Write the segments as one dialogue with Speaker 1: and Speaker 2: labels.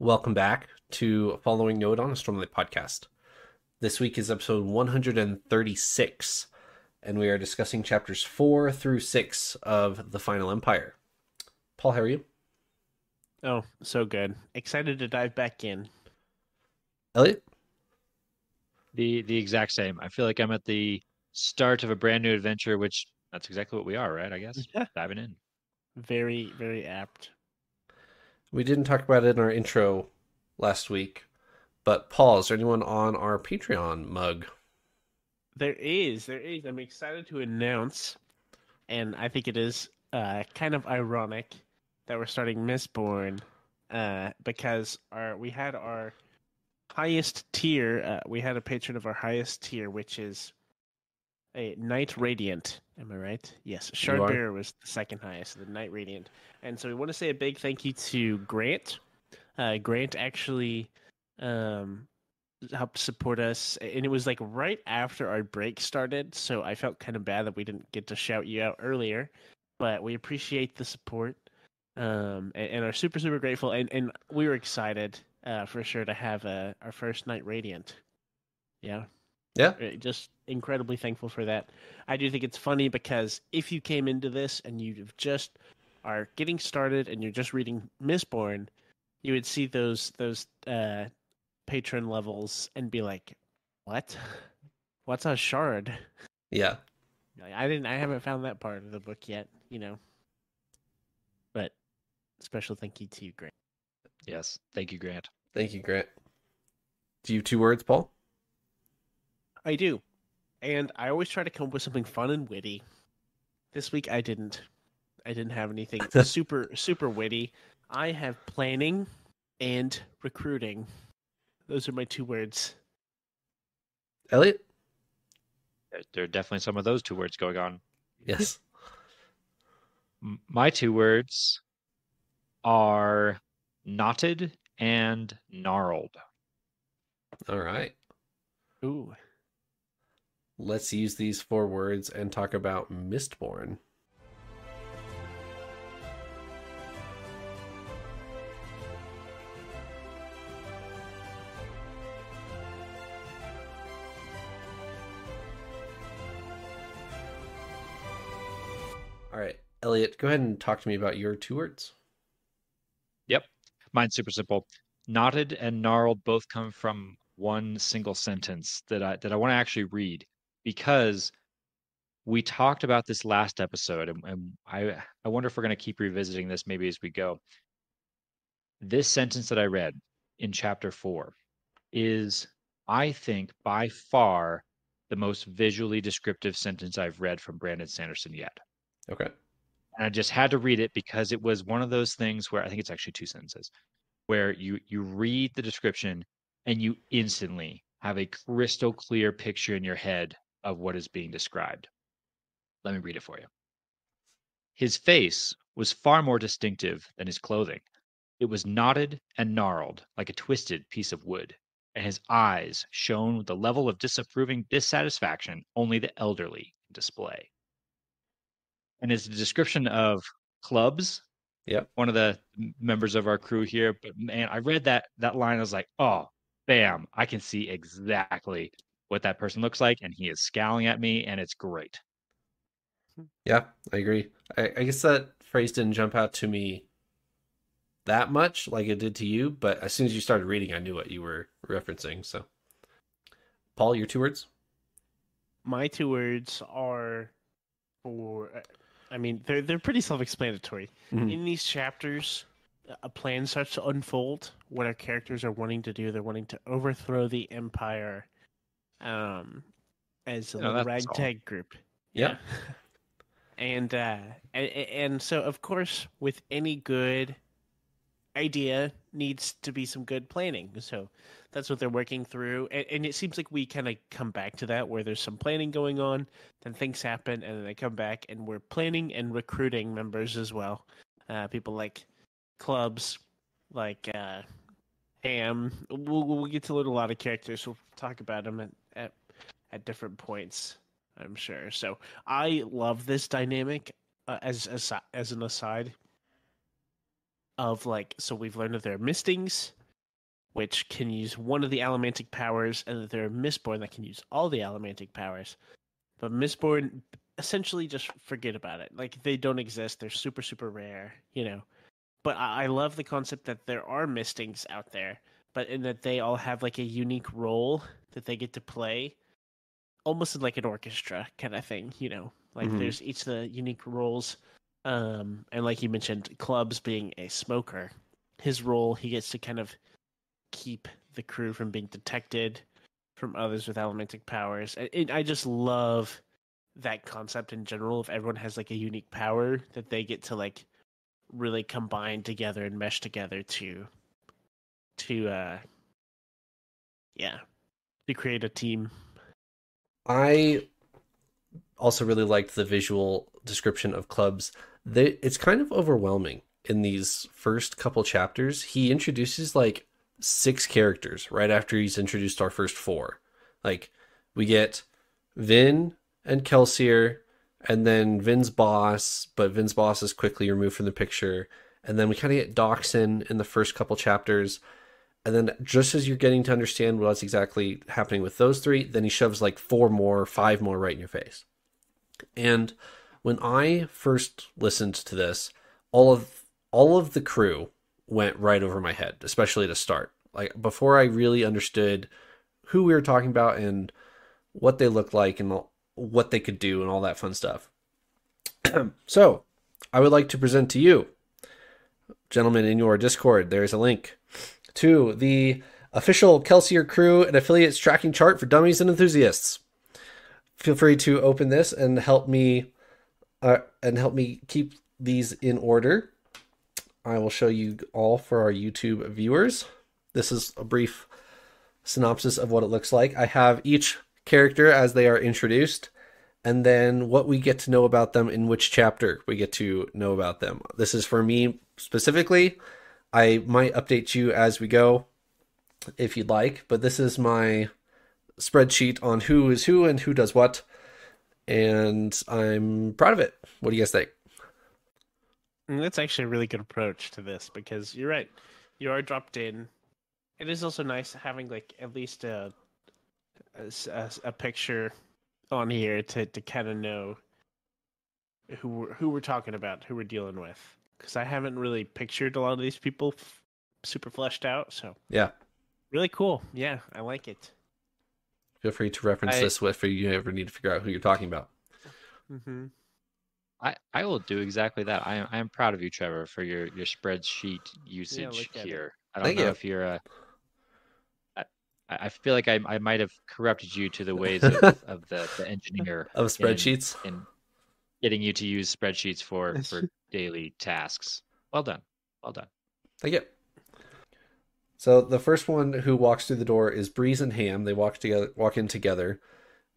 Speaker 1: Welcome back to Following Note on a Stormlight podcast. This week is episode 136, and we are discussing chapters 4 through 6 of The Final Empire. Paul, how are you?
Speaker 2: Oh, so good. Excited to dive back in.
Speaker 1: Elliot?
Speaker 3: The the exact same. I feel like I'm at the start of a brand new adventure, which that's exactly what we are, right? I guess.
Speaker 2: Yeah.
Speaker 3: Diving in.
Speaker 2: Very, very apt.
Speaker 1: We didn't talk about it in our intro last week, but Paul, is there anyone on our Patreon mug?
Speaker 2: There is, there is. I'm excited to announce, and I think it is uh, kind of ironic that we're starting Mistborn uh, because our we had our highest tier. Uh, we had a patron of our highest tier, which is a Knight Radiant. Am I right? Yes,
Speaker 1: You are.
Speaker 2: Shardbearer was the second highest, the Knight Radiant. And so we want to say a big thank you to Grant. Uh, Grant actually um, helped support us, and it was like right after our break started. So I felt kind of bad that we didn't get to shout you out earlier, but we appreciate the support um, and, and are super super grateful. And and we were excited uh, for sure to have uh, our first Knight Radiant. Yeah.
Speaker 1: Yeah.
Speaker 2: Uh, just incredibly thankful for that. I do think it's funny because if you came into this and you just are getting started and you're just reading Mistborn, you would see those those uh, patron levels and be like, "What? What's a shard?"
Speaker 1: Yeah.
Speaker 2: I didn't. I haven't found that part of the book yet. You know. But special thank you to you, Grant.
Speaker 3: Yes. Thank you, Grant.
Speaker 1: Thank you, Grant. Do you have two words, Paul?
Speaker 2: I do. And I always try to come up with something fun and witty. This week I didn't. I didn't have anything super super witty. I have planning and recruiting. Those are my two words.
Speaker 1: Elliot?
Speaker 3: There- There are definitely some of those two words going on.
Speaker 1: Yes.
Speaker 3: My two words are knotted and gnarled.
Speaker 1: All right.
Speaker 2: Ooh.
Speaker 1: Let's use these four words and talk about Mistborn. All right, Elliot, go ahead and talk to me about your two words.
Speaker 3: Yep. Mine's super simple. Knotted and gnarled both come from one single sentence that I that I want to actually read because we talked about this last episode and, and I I wonder if we're going to keep revisiting this maybe as we go. This sentence that I read in chapter 4 is I think by far the most visually descriptive sentence I've read from Brandon Sanderson yet
Speaker 1: Okay.
Speaker 3: and I just had to read it because it was one of those things where I think it's actually two sentences where you you read the description and you instantly have a crystal clear picture in your head of what is being described. Let me read it for you. His face was far more distinctive than his clothing. It was knotted and gnarled like a twisted piece of wood, and his eyes shone with the level of disapproving dissatisfaction only the elderly can display and it's a description of clubs.
Speaker 1: Yeah.
Speaker 3: One of the members of our crew here, but man, I read that that line. I was like, oh, bam! I can see exactly what that person looks like, and he is scowling at me, and it's great.
Speaker 1: Yeah, I agree. I, I guess that phrase didn't jump out to me that much like it did to you, but as soon as you started reading, I knew what you were referencing. So, Paul, your two words?
Speaker 2: My two words are for uh, I mean, they're they're pretty self-explanatory.
Speaker 1: Mhm.
Speaker 2: In these chapters, a plan starts to unfold. What our characters are wanting to do, they're wanting to overthrow the empire, um, as a
Speaker 3: Yeah,
Speaker 2: little
Speaker 3: that's all.
Speaker 2: ragtag group.
Speaker 1: Yeah.
Speaker 2: and uh, and, and so of course, with any good idea, needs to be some good planning. So that's what they're working through, and, and it seems like we kind of come back to that where there's some planning going on, then things happen, and then they come back, and we're planning and recruiting members as well. Uh, people like clubs, like uh, Ham. We'll, we'll get to learn a lot of characters. We'll talk about them at, at different points. I'm sure. So I love this dynamic uh, as as as an aside of like so we've learned that there are mistings which can use one of the Allomantic powers, and that there are Mistborn that can use all the Allomantic powers. But Mistborn essentially just forget about it. Like they don't exist. They're super, super rare, you know. But I, I love the concept that there are Mistings out there, but in that they all have like a unique role that they get to play, almost like an orchestra kind of thing, you know. Like
Speaker 1: Mhm.
Speaker 2: there's each of the unique roles. Um, and like you mentioned, clubs being a smoker, his role he gets to kind of keep the crew from being detected from others with Allomantic powers. I, it, I just love that concept in general. If everyone has like a unique power that they get to like really combine together and mesh together to to uh yeah to create a team.
Speaker 1: I also really liked the visual description of clubs. They, it's kind of overwhelming in these first couple chapters. He introduces like six characters right after he's introduced our first four. Like we get Vin and Kelsier, and then Vin's boss, but Vin's boss is quickly removed from the picture. And then we kind of get Dockson in the first couple chapters. And then just as you're getting to understand what's exactly happening with those three, then he shoves like four more, five more right in your face. And when I first listened to this, all of all of the crew went right over my head, especially to start. Like before I really understood who we were talking about and what they looked like and what they could do and all that fun stuff. so, I would like to present to you, gentlemen, in your Discord, there's a link to the official Kelsier crew and affiliates tracking chart for dummies and enthusiasts. Feel free to open this and help me uh, and help me keep these in order. I will show you all for our YouTube viewers. This is a brief synopsis of what it looks like. I have each character as they are introduced, and then what we get to know about them in which chapter we get to know about them. This is for me specifically. I might update you as we go if you'd like, but this is my spreadsheet on who is who and who does what, and I'm proud of it. What do you guys think?
Speaker 2: Mm, that's actually a really good approach to this because you're right. You are dropped in. It is also nice having like at least a a picture on here to, to kind of know who we're, who we're talking about, who we're dealing with. Because I haven't really pictured a lot of these people f- super fleshed out. So
Speaker 1: Yeah,
Speaker 2: really cool. Yeah, I like it.
Speaker 1: feel free to reference
Speaker 3: I-
Speaker 1: this if you ever need to figure out who you're talking about.
Speaker 2: Mm-hmm.
Speaker 3: I, I will do exactly that. I am I am proud of you, Trevor, for your your spreadsheet usage
Speaker 2: look at it.
Speaker 3: here. I don't
Speaker 1: Thank
Speaker 3: know
Speaker 1: you.
Speaker 3: if you're a. I, I feel like I I might have corrupted you to the ways of, of the, the engineer
Speaker 1: Of spreadsheets,
Speaker 3: in getting you to use spreadsheets for for daily tasks. Well done, well done.
Speaker 1: Thank you. So the first one who walks through the door is Breeze and Ham. They walk together, walk in together,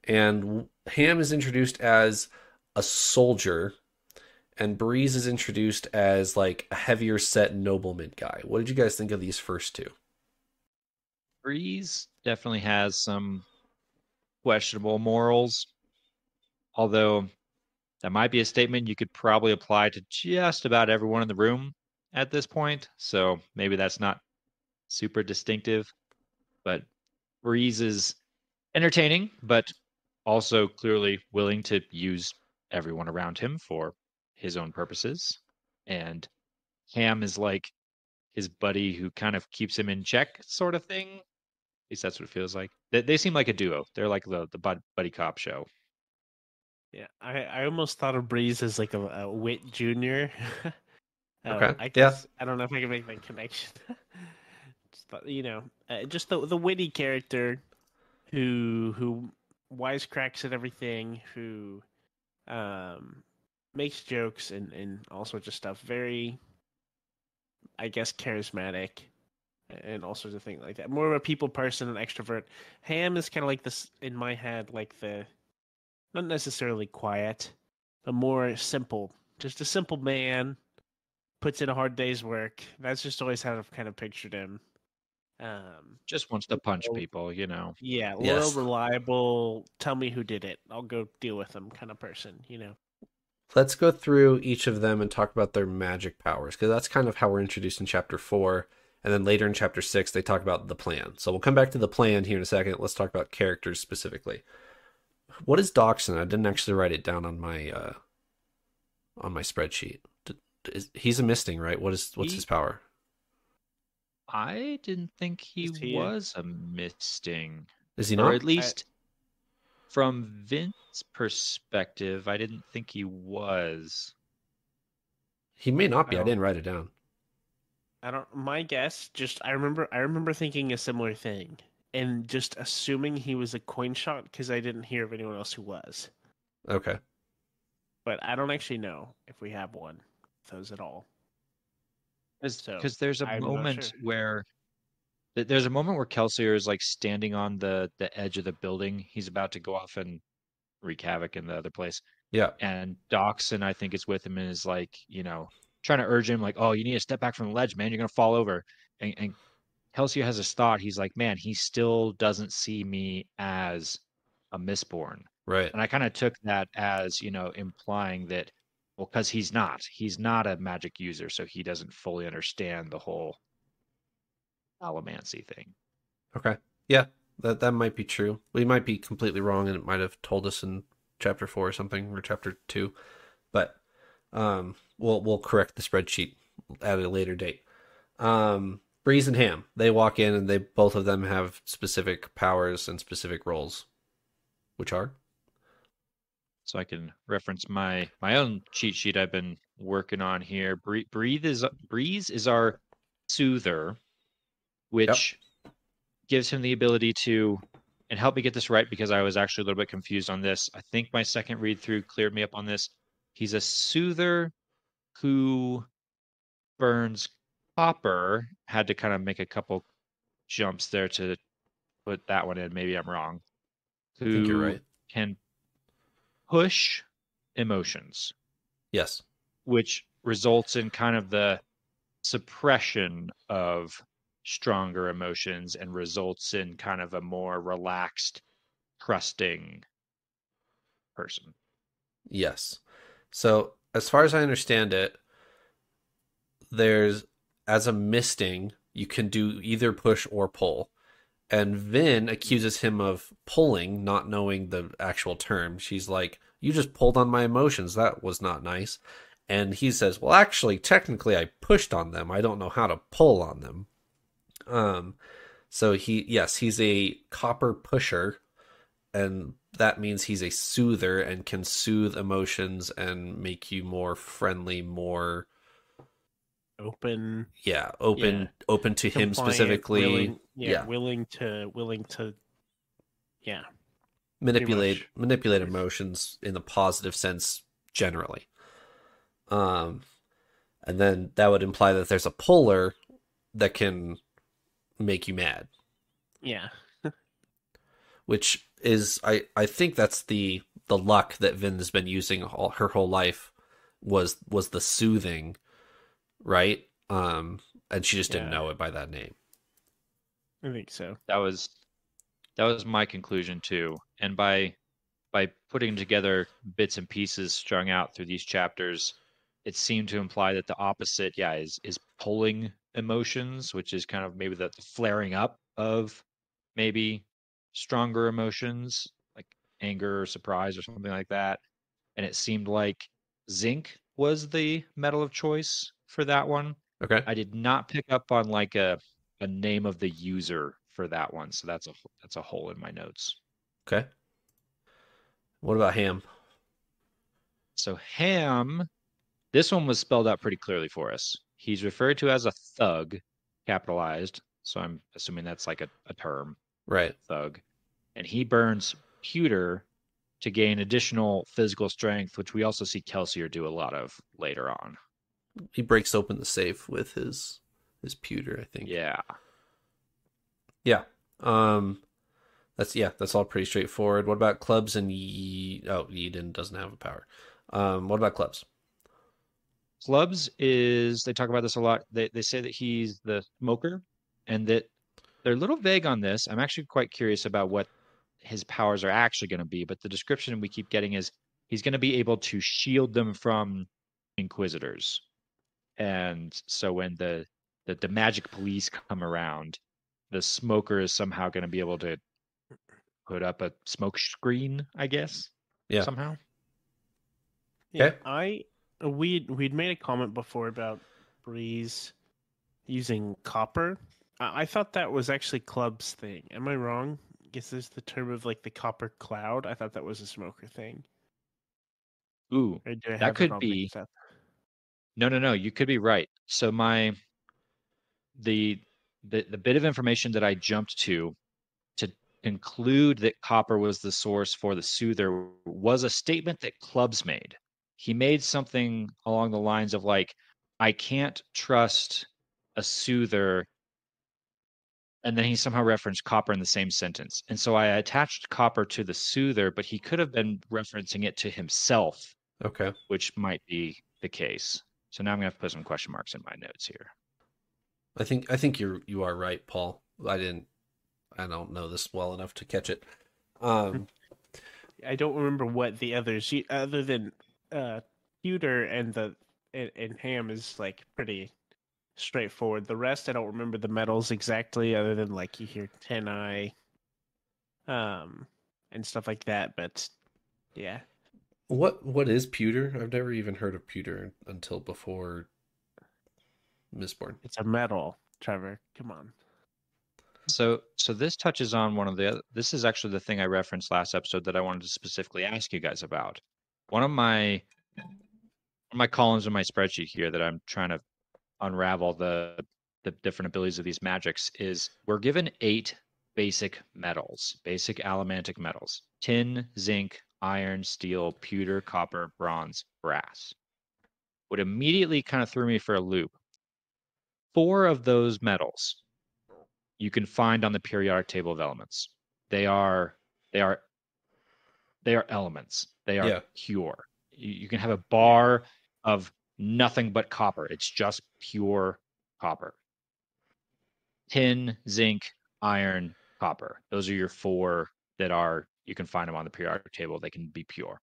Speaker 1: and Ham is introduced as a soldier, and Breeze is introduced as like a heavier set nobleman guy. What did you guys think of these first two?
Speaker 3: Breeze definitely has some questionable morals, although that might be a statement you could probably apply to just about everyone in the room at this point. So maybe that's not super distinctive, but Breeze is entertaining, but also clearly willing to use everyone around him for his own purposes. And Ham is like his buddy who kind of keeps him in check, sort of thing. At least that's what it feels like. They, they seem like a duo. They're like the the buddy cop show.
Speaker 2: Yeah, I, I almost thought of Breeze as like a, a Wit Junior.
Speaker 1: Okay,
Speaker 2: I
Speaker 1: yeah.
Speaker 2: guess I don't know if I can make that connection. thought, you know, uh, just the the witty character who who wisecracks at everything, who um makes jokes and and all sorts of stuff. Very, I guess, charismatic and all sorts of things like that. More of a people person, an extrovert. Ham is kind of like this in my head, like the not necessarily quiet, but more simple. Just a simple man, puts in a hard day's work. That's just always how I've kind of pictured him. Um,
Speaker 3: Just wants to punch people, you know.
Speaker 2: yeah, loyal,
Speaker 1: Yes.
Speaker 2: reliable. Tell me who did it. I'll go deal with them, kind of person. You know.
Speaker 1: Let's go through each of them and talk about their magic powers because that's kind of how we're introduced in chapter four, And then later in chapter six, they talk about the plan. So we'll come back to the plan here in a second. Let's talk about characters specifically. What is Dockson? I didn't actually write it down on my uh, on my spreadsheet. Is- He's a misting, right? What is what's
Speaker 3: He-
Speaker 1: his power?
Speaker 3: I didn't think he
Speaker 2: he-
Speaker 3: was a misting.
Speaker 1: Is he not?
Speaker 3: or at least from Vince's perspective, I didn't think he was.
Speaker 1: He may not be. I
Speaker 2: Oh.
Speaker 1: didn't write it down.
Speaker 2: I don't. My guess, just I remember. I remember thinking a similar thing, and just assuming he was a coin shot because I didn't hear of anyone else who was.
Speaker 1: Okay.
Speaker 2: But I don't actually know if we have one of those at all.
Speaker 3: Because
Speaker 2: So,
Speaker 3: there's a
Speaker 2: I'm
Speaker 3: moment
Speaker 2: sure.
Speaker 3: where there's a moment where Kelsier is like standing on the the edge of the building. He's about to go off and wreak havoc in the other place.
Speaker 1: Yeah.
Speaker 3: And Dockson, I think, is with him and is like, you know, trying to urge him, like, oh, you need to step back from the ledge, man. You're gonna fall over. And, and Kelsier has this thought. He's like, man, he still doesn't see me as a Mistborn.
Speaker 1: Right.
Speaker 3: And I kind of took that as, you know, implying that, well, because he's not, he's not a magic user, so he doesn't fully understand the whole allomancy thing.
Speaker 1: Okay. Yeah, that that might be true. We might be completely wrong, and it might have told us in chapter four or something, or chapter two. But um, we'll we'll correct the spreadsheet at a later date. Um, Breeze and Ham, they walk in, and they both of them have specific powers and specific roles, which are
Speaker 3: So I can reference my my own cheat sheet I've been working on here. Breathe, breathe is breeze is our soother, which gives him the ability to and help me get this right because I was actually a little bit confused on this. I think my second read through cleared me up on this. He's a soother who burns copper. Had to kind of make a couple jumps there to put that one in. Maybe I'm wrong.
Speaker 1: I think you're
Speaker 3: Who
Speaker 1: right.
Speaker 3: can push emotions,
Speaker 1: Yes.
Speaker 3: which results in kind of the suppression of stronger emotions and results in kind of a more relaxed, trusting person.
Speaker 1: Yes. So, as far as I understand it, there's as a misting, you can do either push or pull. And Vin accuses him of pulling, not knowing the actual term. She's like, You just pulled on my emotions. That was not nice. And he says, Well, actually, technically, I pushed on them. I don't know how to pull on them. Um, so he, yes, he's a copper pusher, and that means he's a soother and can soothe emotions and make you more friendly, more
Speaker 2: Open,
Speaker 1: yeah, open,
Speaker 2: Yeah.
Speaker 1: open to him specifically.
Speaker 2: willing, yeah,
Speaker 1: yeah.
Speaker 2: willing to, willing to, yeah,
Speaker 1: manipulate manipulate emotions in the positive sense generally. Um, and then that would imply that there's a puller that can make you mad.
Speaker 2: yeah,
Speaker 1: which is I I think that's the the luck that Vin has been using all her whole life was was the soothing, right? Um, and she just didn't
Speaker 2: Yeah.
Speaker 1: know it by that name.
Speaker 2: I think so.
Speaker 3: That was that was my conclusion too. And by by putting together bits and pieces strung out through these chapters, it seemed to imply that the opposite, yeah, is is pulling emotions, which is kind of maybe the, the flaring up of maybe stronger emotions like anger or surprise or something like that. And it seemed like zinc was the metal of choice for that one.
Speaker 1: Okay.
Speaker 3: I did not pick up on like a a name of the user for that one, so that's a that's a hole in my notes.
Speaker 1: Okay. What about Ham?
Speaker 3: So Ham, this one was spelled out pretty clearly for us. He's referred to as a thug, capitalized. So I'm assuming that's like a, a term,
Speaker 1: Right.
Speaker 3: thug. And he burns pewter to gain additional physical strength, which we also see Kelsier do a lot of later on.
Speaker 1: He breaks open the safe with his his pewter, I think.
Speaker 3: Yeah.
Speaker 1: Yeah. Um that's yeah, that's all pretty straightforward. What about clubs and Ye oh Yeadon doesn't have a power. Um what about clubs?
Speaker 3: Clubs is they talk about this a lot. They they say that he's the smoker and that they're a little vague on this. I'm actually quite curious about what his powers are actually going to be, but the description we keep getting is he's going to be able to shield them from inquisitors. And so when the that the magic police come around, the smoker is somehow going to be able to put up a smoke screen, I guess.
Speaker 1: Yeah.
Speaker 3: Somehow.
Speaker 2: Yeah,
Speaker 1: Okay.
Speaker 2: I we we'd made a comment before about Breeze using copper. I, I thought that was actually Club's thing. Am I wrong? I guess there's the term of like the copper cloud. I thought that was a smoker thing.
Speaker 3: Ooh.
Speaker 2: Or do I
Speaker 3: That could be.
Speaker 2: mixed up?
Speaker 3: No, no, no. You could be right. So my the the the bit of information that I jumped to to conclude that copper was the source for the soother was a statement that Clubs made. He made something along the lines of like, I can't trust a soother. And then he somehow referenced copper in the same sentence. And so I attached copper to the soother, but he could have been referencing it to himself
Speaker 1: Okay.
Speaker 3: which might be the case. So now I'm gonna have to put some question marks in my notes here.
Speaker 1: I think I think you're you are right, Paul. I didn't I don't know this well enough to catch it. Um
Speaker 2: I don't remember what the others you- other than uh Pewter and the and, and Ham is like pretty straightforward. The rest I don't remember the metals exactly other than like you hear ten eye um and stuff like that, but yeah.
Speaker 1: What what is pewter? I've never even heard of pewter until before Mistborn.
Speaker 2: It's a metal, Trevor. Come on.
Speaker 3: So so this touches on one of the oth- this is actually the thing I referenced last episode that I wanted to specifically ask you guys about. One of my one of my columns in my spreadsheet here that I'm trying to unravel the the different abilities of these magics is we're given eight basic metals, basic allomantic metals: tin, zinc, iron, steel, pewter, copper, bronze, brass. What immediately kind of threw me for a loop. Four of those metals you can find on the periodic table of elements. They are they are they are elements. They are
Speaker 1: Yeah.
Speaker 3: pure. You, you can have a bar of nothing but copper. It's just pure copper. Tin, zinc, iron, copper. Those are your four that are you can find them on the periodic table. They can be pure.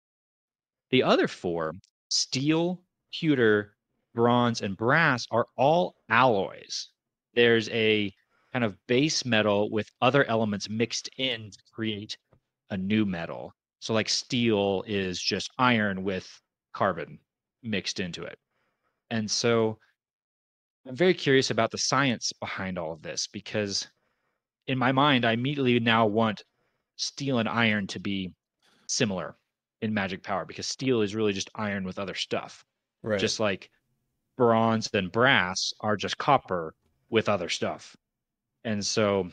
Speaker 3: The other four, steel, pewter, bronze, and brass, are all alloys. There's a kind of base metal with other elements mixed in to create a new metal. So, like steel is just iron with carbon mixed into it. And so, I'm very curious about the science behind all of this because, in my mind, I immediately now want steel and iron to be similar in magic power because steel is really just iron with other stuff
Speaker 1: Right.
Speaker 3: just like bronze and brass are just copper with other stuff. And so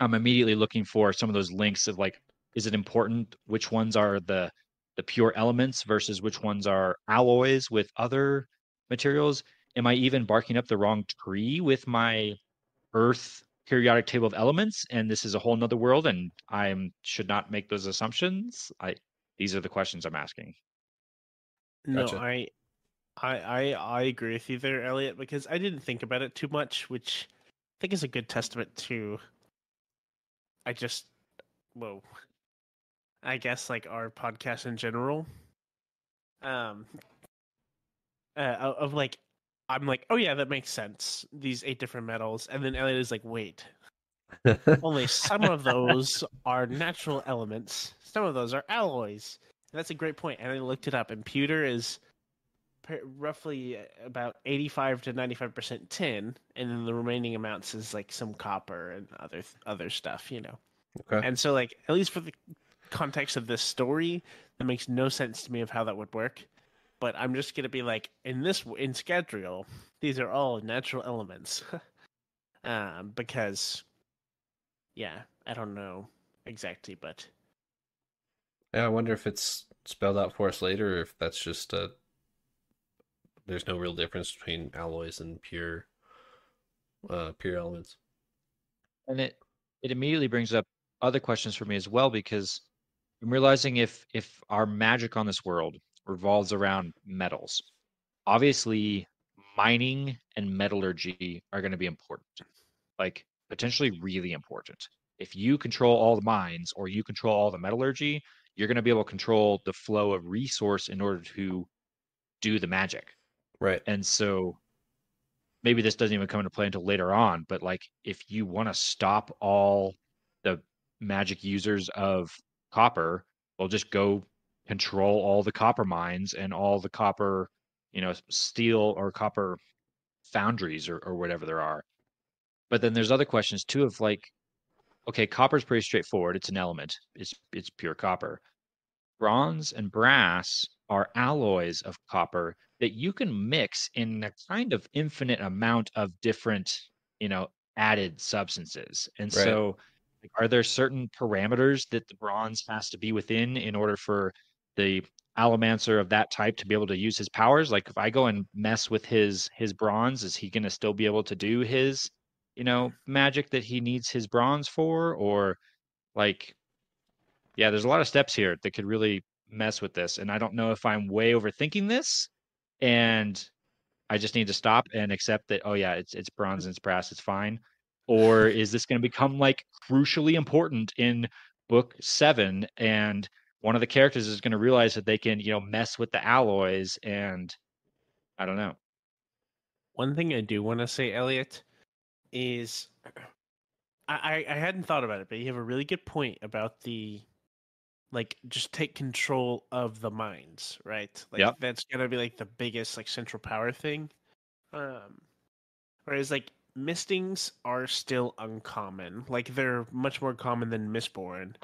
Speaker 3: I'm immediately looking for some of those links of like, is it important which ones are the the pure elements versus which ones are alloys with other materials? Am I even barking up the wrong tree with my earth periodic table of elements and this is a whole nother world and I should not make those assumptions? I these are the questions I'm asking.
Speaker 1: Gotcha.
Speaker 2: No, I, I, I, I agree with you there, Elliot, because I didn't think about it too much, which I think is a good testament to. I just, whoa, I guess like our podcast in general. Um, uh, of of, like, I'm like, oh yeah, that makes sense. These eight different metals, and then Elliot is like, wait, only some of those are natural elements. Some of those are alloys. And that's a great point. And I looked it up, and pewter is roughly about 85 to 95% tin, and then the remaining amounts is like some copper and other other stuff, you know.
Speaker 1: okay.
Speaker 2: And so, like, at least for the context of this story, that makes no sense to me of how that would work. But I'm just gonna be like, in this in Scadrial, these are all natural elements, um, because, yeah, I don't know exactly, but
Speaker 1: Yeah, I wonder if it's spelled out for us later, or if that's just uh there's no real difference between alloys and pure, uh, pure elements.
Speaker 3: and it it immediately brings up other questions for me as well because I'm realizing if if our magic on this world revolves around metals, obviously mining and metallurgy are going to be important, like potentially really important. If you control all the mines or you control all the metallurgy, you're going to be able to control the flow of resource in order to do the magic.
Speaker 1: Right.
Speaker 3: And so maybe this doesn't even come into play until later on, but like if you want to stop all the magic users of copper, well, just go control all the copper mines and all the copper, you know, steel or copper foundries or, or whatever there are. But then there's other questions too of like, okay, copper is pretty straightforward. It's an element. It's it's pure copper. Bronze and brass are alloys of copper that you can mix in a kind of infinite amount of different, you know, added substances. And
Speaker 1: Right.
Speaker 3: so like, are there certain parameters that the bronze has to be within in order for the allomancer of that type to be able to use his powers? Like if I go and mess with his his bronze, is he going to still be able to do his, you know, magic that he needs his bronze for or like yeah, there's a lot of steps here that could really mess with this and I don't know if I'm way overthinking this and I just need to stop and accept that oh yeah, it's it's bronze and it's brass, it's fine. Or is this going to become like crucially important in book 7 and one of the characters is going to realize that they can, you know, mess with the alloys and I don't know.
Speaker 2: One thing I do want to say, Elliot, is I, I hadn't thought about it, but you have a really good point about the like just take control of the mines, right? Like
Speaker 3: Yep.
Speaker 2: that's gonna be like the biggest like central power thing. Um whereas like mistings are still uncommon. Like they're much more common than mistborn.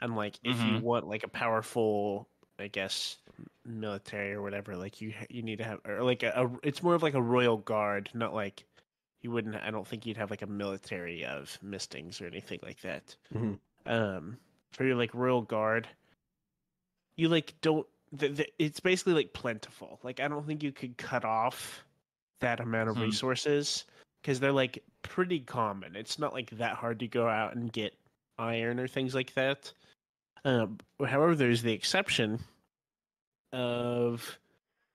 Speaker 2: And like if you
Speaker 3: Mhm.
Speaker 2: want like a powerful I guess military or whatever, like you you need to have or like a, a it's more of like a royal guard, not like you wouldn't I don't think you'd have like a military of mistings or anything like that.
Speaker 1: Mhm.
Speaker 2: Um for your like royal guard, you like don't the, the, it's basically like plentiful. Like I don't think you could cut off that amount of
Speaker 3: Hmm.
Speaker 2: resources because they're like pretty common. It's not like that hard to go out and get iron or things like that. Um, however, there's the exception of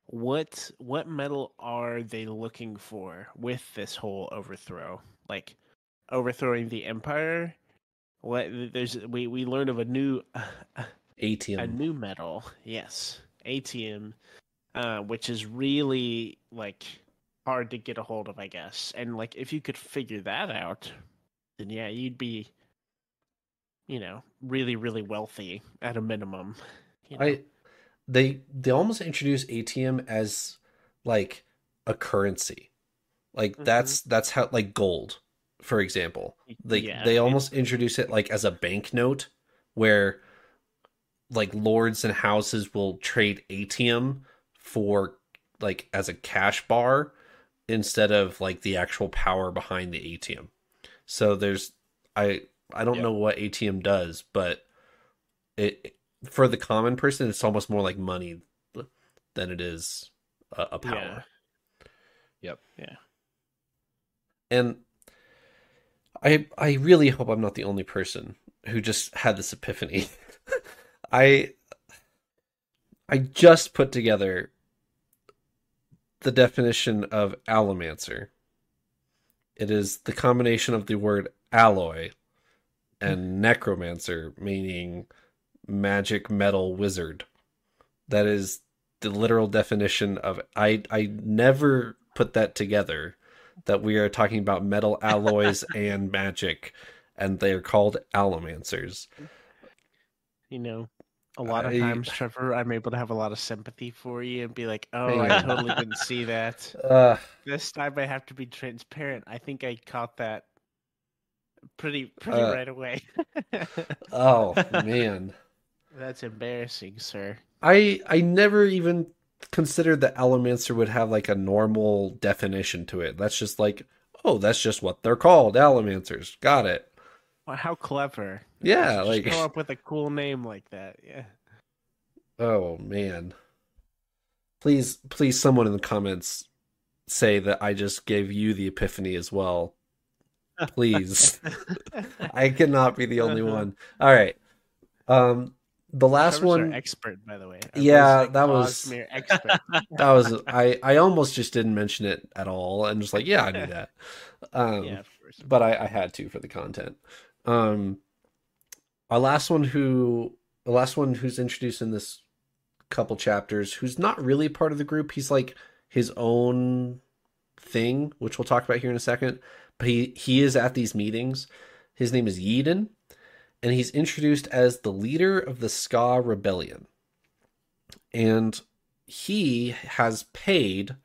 Speaker 2: what what metal are they looking for with this whole overthrow? Like overthrowing the empire. What there's we we learned of a new Atium.
Speaker 1: A
Speaker 2: new metal, yes, Atium, uh, which is really like hard to get a hold of, I guess. And like, if you could figure that out, then yeah, you'd be, you know, really, really wealthy at a minimum. You know?
Speaker 1: I they they almost introduce Atium as like a currency. Like
Speaker 2: Mhm.
Speaker 1: that's that's how like gold, for example. Like
Speaker 2: Yeah,
Speaker 1: they almost introduce it like as a banknote where like lords and houses will trade Atium for like as a cash bar instead of like the actual power behind the Atium. So there's I I don't
Speaker 3: Yeah.
Speaker 1: know what Atium does, but it for the common person it's almost more like money than it is a, a power.
Speaker 3: Yep.
Speaker 2: Yeah.
Speaker 1: And I I really hope I'm not the only person who just had this epiphany. I I just put together the definition of allomancer. It is the combination of the word alloy and necromancer, meaning magic metal wizard. That is the literal definition of I I never put that together that we are talking about metal alloys and magic and they are called allomancers.
Speaker 2: You know, a lot of
Speaker 1: I-
Speaker 2: times, Trevor, I'm able to have a lot of sympathy for you and be like, "Oh, I totally didn't see that."
Speaker 1: Uh,
Speaker 2: This time, I have to be transparent. I think I caught that pretty pretty
Speaker 1: Uh,
Speaker 2: right away.
Speaker 1: oh man.
Speaker 2: That's embarrassing, sir.
Speaker 1: I I never even considered that allomancer would have like a normal definition to it. That's just like, oh, that's just what they're called, allomancers. Got it.
Speaker 2: Well, how clever!
Speaker 1: Yeah, like
Speaker 2: come up with a cool name like that. Yeah.
Speaker 1: oh man. Please please someone in the comments say that I just gave you the epiphany as well. Please. I cannot be the only
Speaker 2: Uh-huh.
Speaker 1: one. All right. Um the last one
Speaker 2: expert, by the way. Our
Speaker 1: Yeah, that was-
Speaker 2: expert.
Speaker 1: that was I I almost just didn't mention it at all and just like, yeah, I knew that. Um
Speaker 2: yeah,
Speaker 1: but I, I had to for the content. Um, our last one who, the last one who's introduced in this couple chapters, who's not really part of the group. He's like his own thing, which we'll talk about here in a second. But he he is at these meetings. His name is Yeadon, and he's introduced as the leader of the Ska Rebellion. And he has paid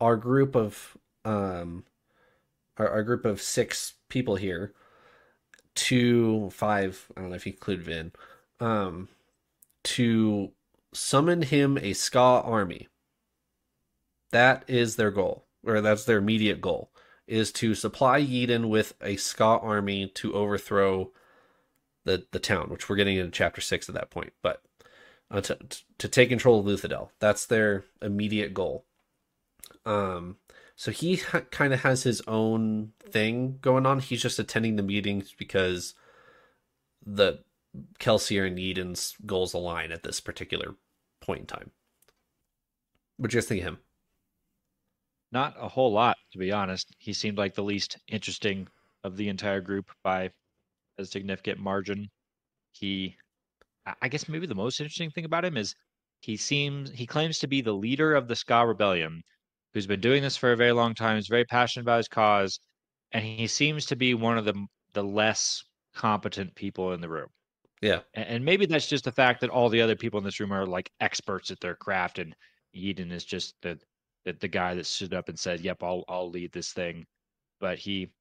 Speaker 1: our group of um our, our group of six people here to five, I don't know if you include Vin, um, to summon him a Ska army. That is their goal, or that's their immediate goal, is to supply Yeadon with a Ska army to overthrow the the town, which we're getting into chapter six at that point. But uh, to to take control of Luthadel, that's their immediate goal. Um, so he ha- kind of has his own thing going on. He's just attending the meetings because the Kelsier and Yeadon's goals align at this particular point in time. You guys think of him?
Speaker 3: Not a whole lot, to be honest. He seemed like the least interesting of the entire group by a significant margin. He, I guess, maybe the most interesting thing about him is he seems he claims to be the leader of the Ska Rebellion, who's been doing this for a very long time. He's very passionate about his cause, and he seems to be one of the the less competent people in the room.
Speaker 1: Yeah,
Speaker 3: and, and maybe that's just the fact that all the other people in this room are like experts at their craft, and Yeadon is just the the, the guy that stood up and said, "Yep, I'll I'll lead this thing." But he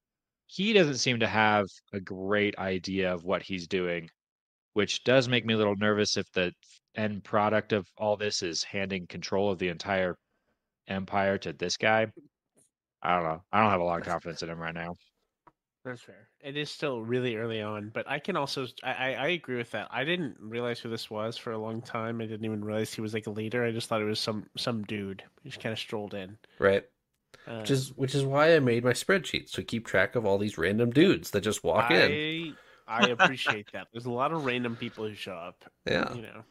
Speaker 3: he doesn't seem to have a great idea of what he's doing, which does make me a little nervous if the end product of all this is handing control of the entire empire to this guy. I don't know. I don't have a lot of confidence in him right now.
Speaker 2: That's fair. It is still really early on, but I can also I, I agree with that. I didn't realize who this was for a long time. I didn't even realize he was like a leader. I just thought it was some some dude who just kind of strolled in.
Speaker 1: right.
Speaker 2: Uh,
Speaker 1: Which is which is why I made my spreadsheet to keep track of all these random dudes that just walk
Speaker 2: I,
Speaker 1: in.
Speaker 2: I appreciate that. There's a lot of random people who show up.
Speaker 1: Yeah.
Speaker 2: You know.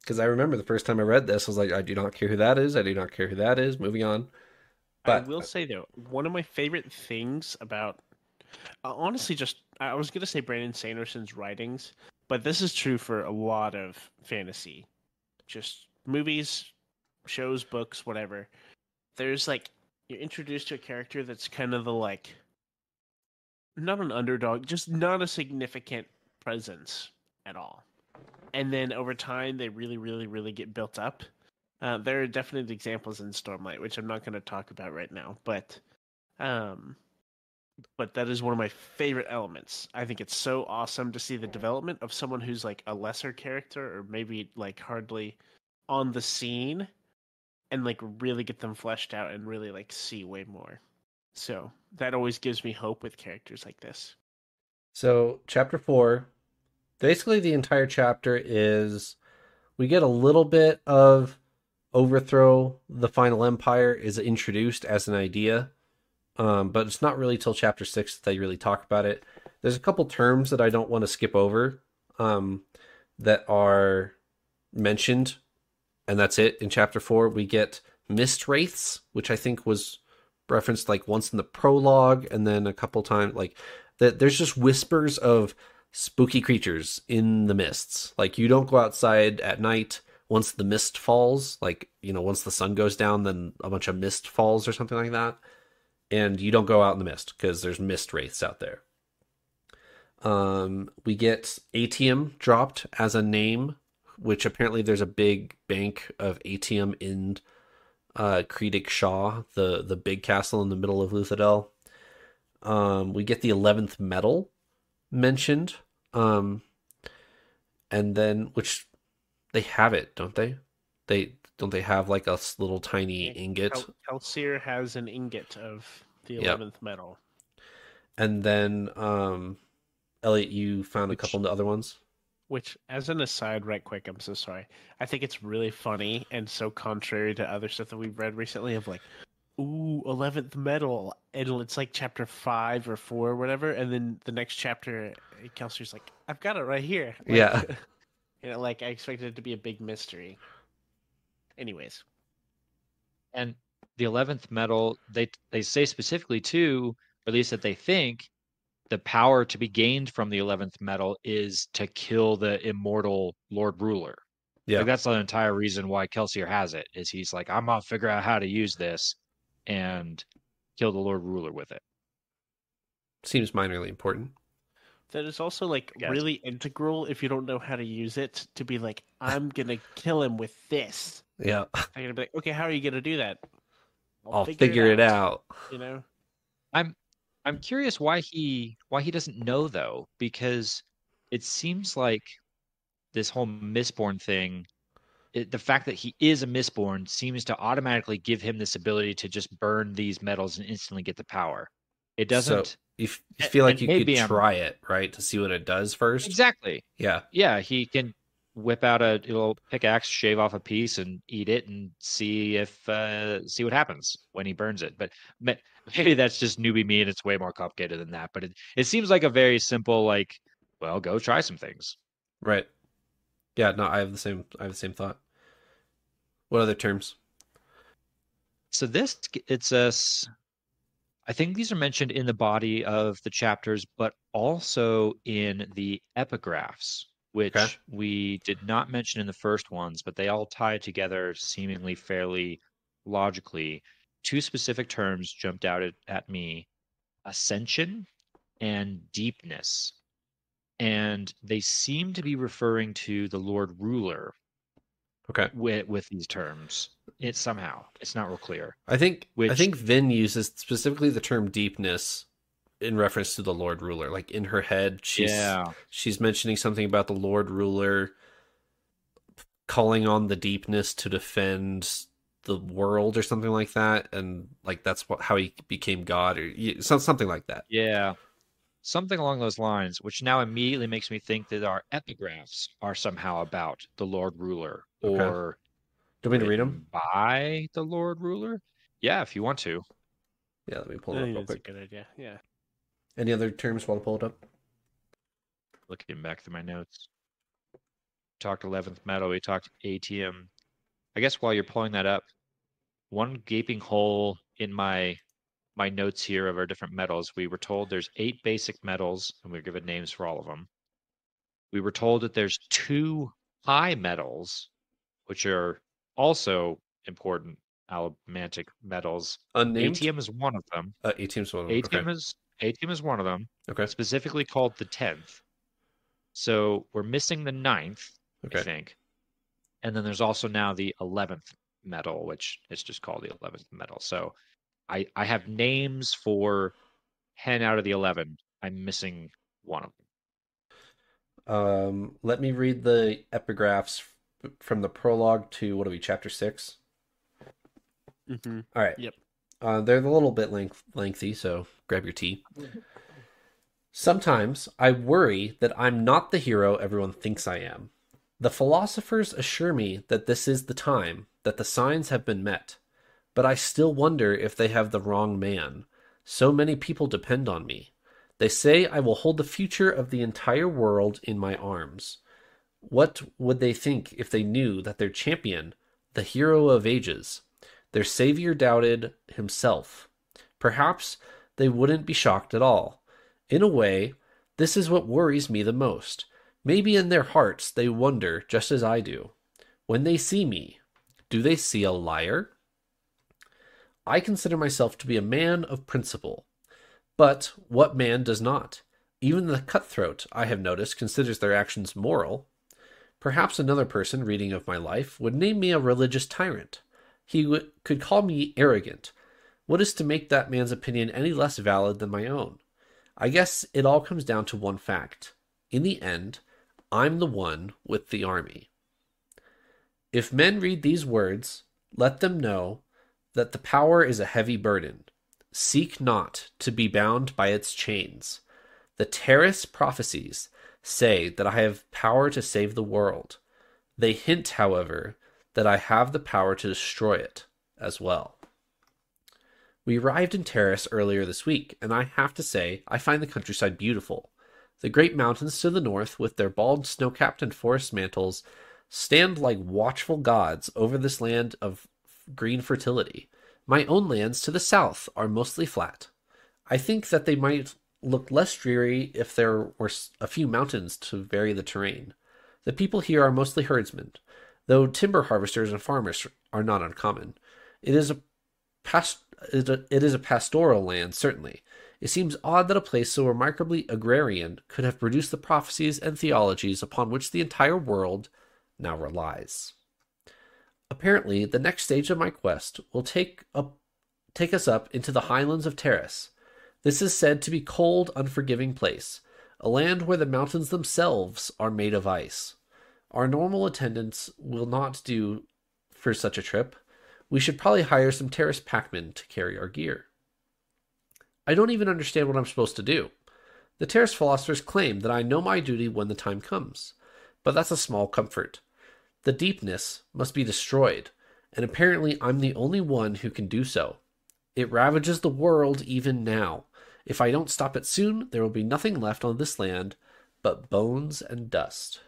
Speaker 1: Because I remember the first time I read this, I was like, I do not care who that is. I do not care who that is. Moving on. But
Speaker 2: I will say though, one of my favorite things about uh, honestly, just I was gonna say Brandon Sanderson's writings, but this is true for a lot of fantasy, just movies, shows, books, whatever. There's like you're introduced to a character that's kind of the like, not an underdog, just not a significant presence at all, and then over time they really, really, really get built up. Uh, there are definite examples in Stormlight, which I'm not going to talk about right now, but um, but that is one of my favorite elements. I think it's so awesome to see the development of someone who's like a lesser character or maybe like hardly on the scene and like really get them fleshed out and really like see way more. So that always gives me hope with characters like this.
Speaker 1: So, chapter four, basically the entire chapter is we get a little bit of overthrow the final empire is introduced as an idea, um, but it's not really till chapter six that they really talk about it. There's a couple terms that I don't want to skip over um, that are mentioned, and that's it. In chapter four, we get mist wraiths, which I think was referenced like once in the prologue, and then a couple times like that. There's just whispers of spooky creatures in the mists. Like you don't go outside at night once the mist falls, like you know, once the sun goes down, then a bunch of mist falls or something like that, and you don't go out in the mist because there's mist wraiths out there. Um, we get Atium dropped as a name, which apparently there's a big bank of Atium in uh, Shaw, the the big castle in the middle of Luthadel. Um, we get the eleventh metal mentioned, um, and then which they have it, don't they? They don't they have like a little tiny ingot,
Speaker 2: Kel- Kelsier has an ingot of the
Speaker 1: Yep.
Speaker 2: eleventh metal.
Speaker 1: and then um, Elliot, you found
Speaker 2: Which-
Speaker 1: a couple of the other ones.
Speaker 2: Which, as an aside, right quick, I'm so sorry. I think it's really funny and so contrary to other stuff that we've read recently of like, ooh, 11th metal. And it's like chapter five or four or whatever. And then the next chapter, Kelsier's like, I've got it right here. Like,
Speaker 1: Yeah.
Speaker 2: you know, like I expected it to be a big mystery. Anyways,
Speaker 3: And the eleventh metal, they they say specifically too, or at least that they think, the power to be gained from the eleventh metal is to kill the immortal Lord Ruler.
Speaker 1: Yeah.
Speaker 3: Like that's the entire reason why Kelsier has it. Is he's like, I'm gonna figure out how to use this, and kill the Lord Ruler with it.
Speaker 1: Seems minorly important.
Speaker 2: That is also like really integral if you don't know how to use it to be like, I'm gonna kill him with this.
Speaker 1: Yeah,
Speaker 2: I'm gonna be like, okay, how are you gonna do that?
Speaker 1: I'll figure it out.
Speaker 2: You know,
Speaker 3: I'm I'm curious why he why he doesn't know though, because it seems like this whole mistborn thing, it, the fact that he is a mistborn seems to automatically give him this ability to just burn these metals and instantly get the power. It doesn't
Speaker 1: You, f- you feel like you could
Speaker 3: I'm-
Speaker 1: try it, right, to see what it does first.
Speaker 3: exactly.
Speaker 1: Yeah,
Speaker 3: Yeah, he can whip out a little pickaxe, shave off a piece, and eat it, and see if uh, see what happens when he burns it. But maybe that's just newbie me, and it's way more complicated than that. But it it seems like a very simple, like, well, go try some things.
Speaker 1: right. Yeah, no, I have the same. I have the same thought. What other terms?
Speaker 3: So this it's us. I think these are mentioned in the body of the chapters, but also in the epigraphs, which
Speaker 1: Okay.
Speaker 3: we did not mention in the first ones, but they all tie together seemingly fairly logically. Two specific terms jumped out at, at me ascension and deepness. And they seem to be referring to the Lord Ruler
Speaker 1: Okay,
Speaker 3: with, with these terms. It somehow it's not real clear.
Speaker 1: I think I think Vin uses specifically the term deepness in reference to the Lord Ruler. Like in her head, she's
Speaker 3: yeah.
Speaker 1: she's mentioning something about the Lord Ruler calling on the deepness to defend the world or something like that, and like that's what how he became God or something like that.
Speaker 3: Yeah. Something along those lines, which now immediately makes me think that our epigraphs are somehow about the Lord Ruler
Speaker 1: Okay.
Speaker 3: or
Speaker 1: Do you want me to read them?
Speaker 3: by the Lord Ruler. Yeah, if you want to.
Speaker 1: Yeah, let me pull
Speaker 2: I
Speaker 1: it up real
Speaker 2: that's a
Speaker 1: quick.
Speaker 2: good idea. Yeah.
Speaker 1: Any other terms while I pull it up?
Speaker 3: Looking back through my notes. Talked 11th metal, we talked Atium. I guess while you're pulling that up, one gaping hole in my my notes here of our different metals, we were told there's eight basic metals, and we we're given names for all of them. We were told that there's two high metals, which are also important allomantic metals.
Speaker 1: Unnamed.
Speaker 3: Atium is one of them.
Speaker 1: Uh, is one. of them.
Speaker 3: Atium
Speaker 1: Okay.
Speaker 3: is Atium is one of them,
Speaker 1: Okay.
Speaker 3: specifically called the tenth. So we're missing the ninth, I
Speaker 1: Okay.
Speaker 3: think. And then there's also now the eleventh metal, which is just called the eleventh metal. So I I have names for ten out of the eleven. I'm missing one of them.
Speaker 1: Um, let me read the epigraphs from the prologue to what are we, chapter six?
Speaker 2: Mm-hmm.
Speaker 1: All right.
Speaker 2: Yep.
Speaker 1: Uh, they're a little bit length- lengthy, so grab your tea. Sometimes I worry that I'm not the hero everyone thinks I am. The philosophers assure me that this is the time, that the signs have been met. But I still wonder if they have the wrong man. So many people depend on me. They say I will hold the future of the entire world in my arms. What would they think if they knew that their champion, the hero of ages, their savior doubted himself? Perhaps they wouldn't be shocked at all. In a way, this is what worries me the most. Maybe in their hearts they wonder just as I do. When they see me, do they see a liar? I consider myself to be a man of principle. But what man does not? Even the cutthroat, I have noticed, considers their actions moral. Perhaps another person reading of my life would name me a religious tyrant. He w- could call me arrogant. What is to make that man's opinion any less valid than my own? I guess it all comes down to one fact. In the end, I'm the one with the army. If men read these words, let them know that the power is a heavy burden. Seek not to be bound by its chains. The Terris prophecies say that I have power to save the world. They hint, however, that I have the power to destroy it as well. We arrived in Terris earlier this week, and I have to say, I find the countryside beautiful. The great mountains to the north, with their bald snow capped and forest mantles, stand like watchful gods over this land of green fertility. My own lands to the south are mostly flat. I think that they might look less dreary if there were a few mountains to vary the terrain. The people here are mostly herdsmen, though timber harvesters and farmers are not uncommon. It is a past, it is a pastoral land, certainly. It seems odd that a place so remarkably agrarian could have produced the prophecies and theologies upon which the entire world now relies. Apparently, the next stage of my quest will take up take us up into the highlands of Terris. This is said to be cold, unforgiving place, a land where the mountains themselves are made of ice. Our normal attendance will not do for such a trip. We should probably hire some Terris packmen to carry our gear. I don't even understand what I'm supposed to do. The Terris philosophers claim that I know my duty when the time comes, but that's a small comfort. The deepness must be destroyed, and apparently I'm the only one who can do so. It ravages the world even now. If I don't stop it soon, there will be nothing left on this land but bones and dust.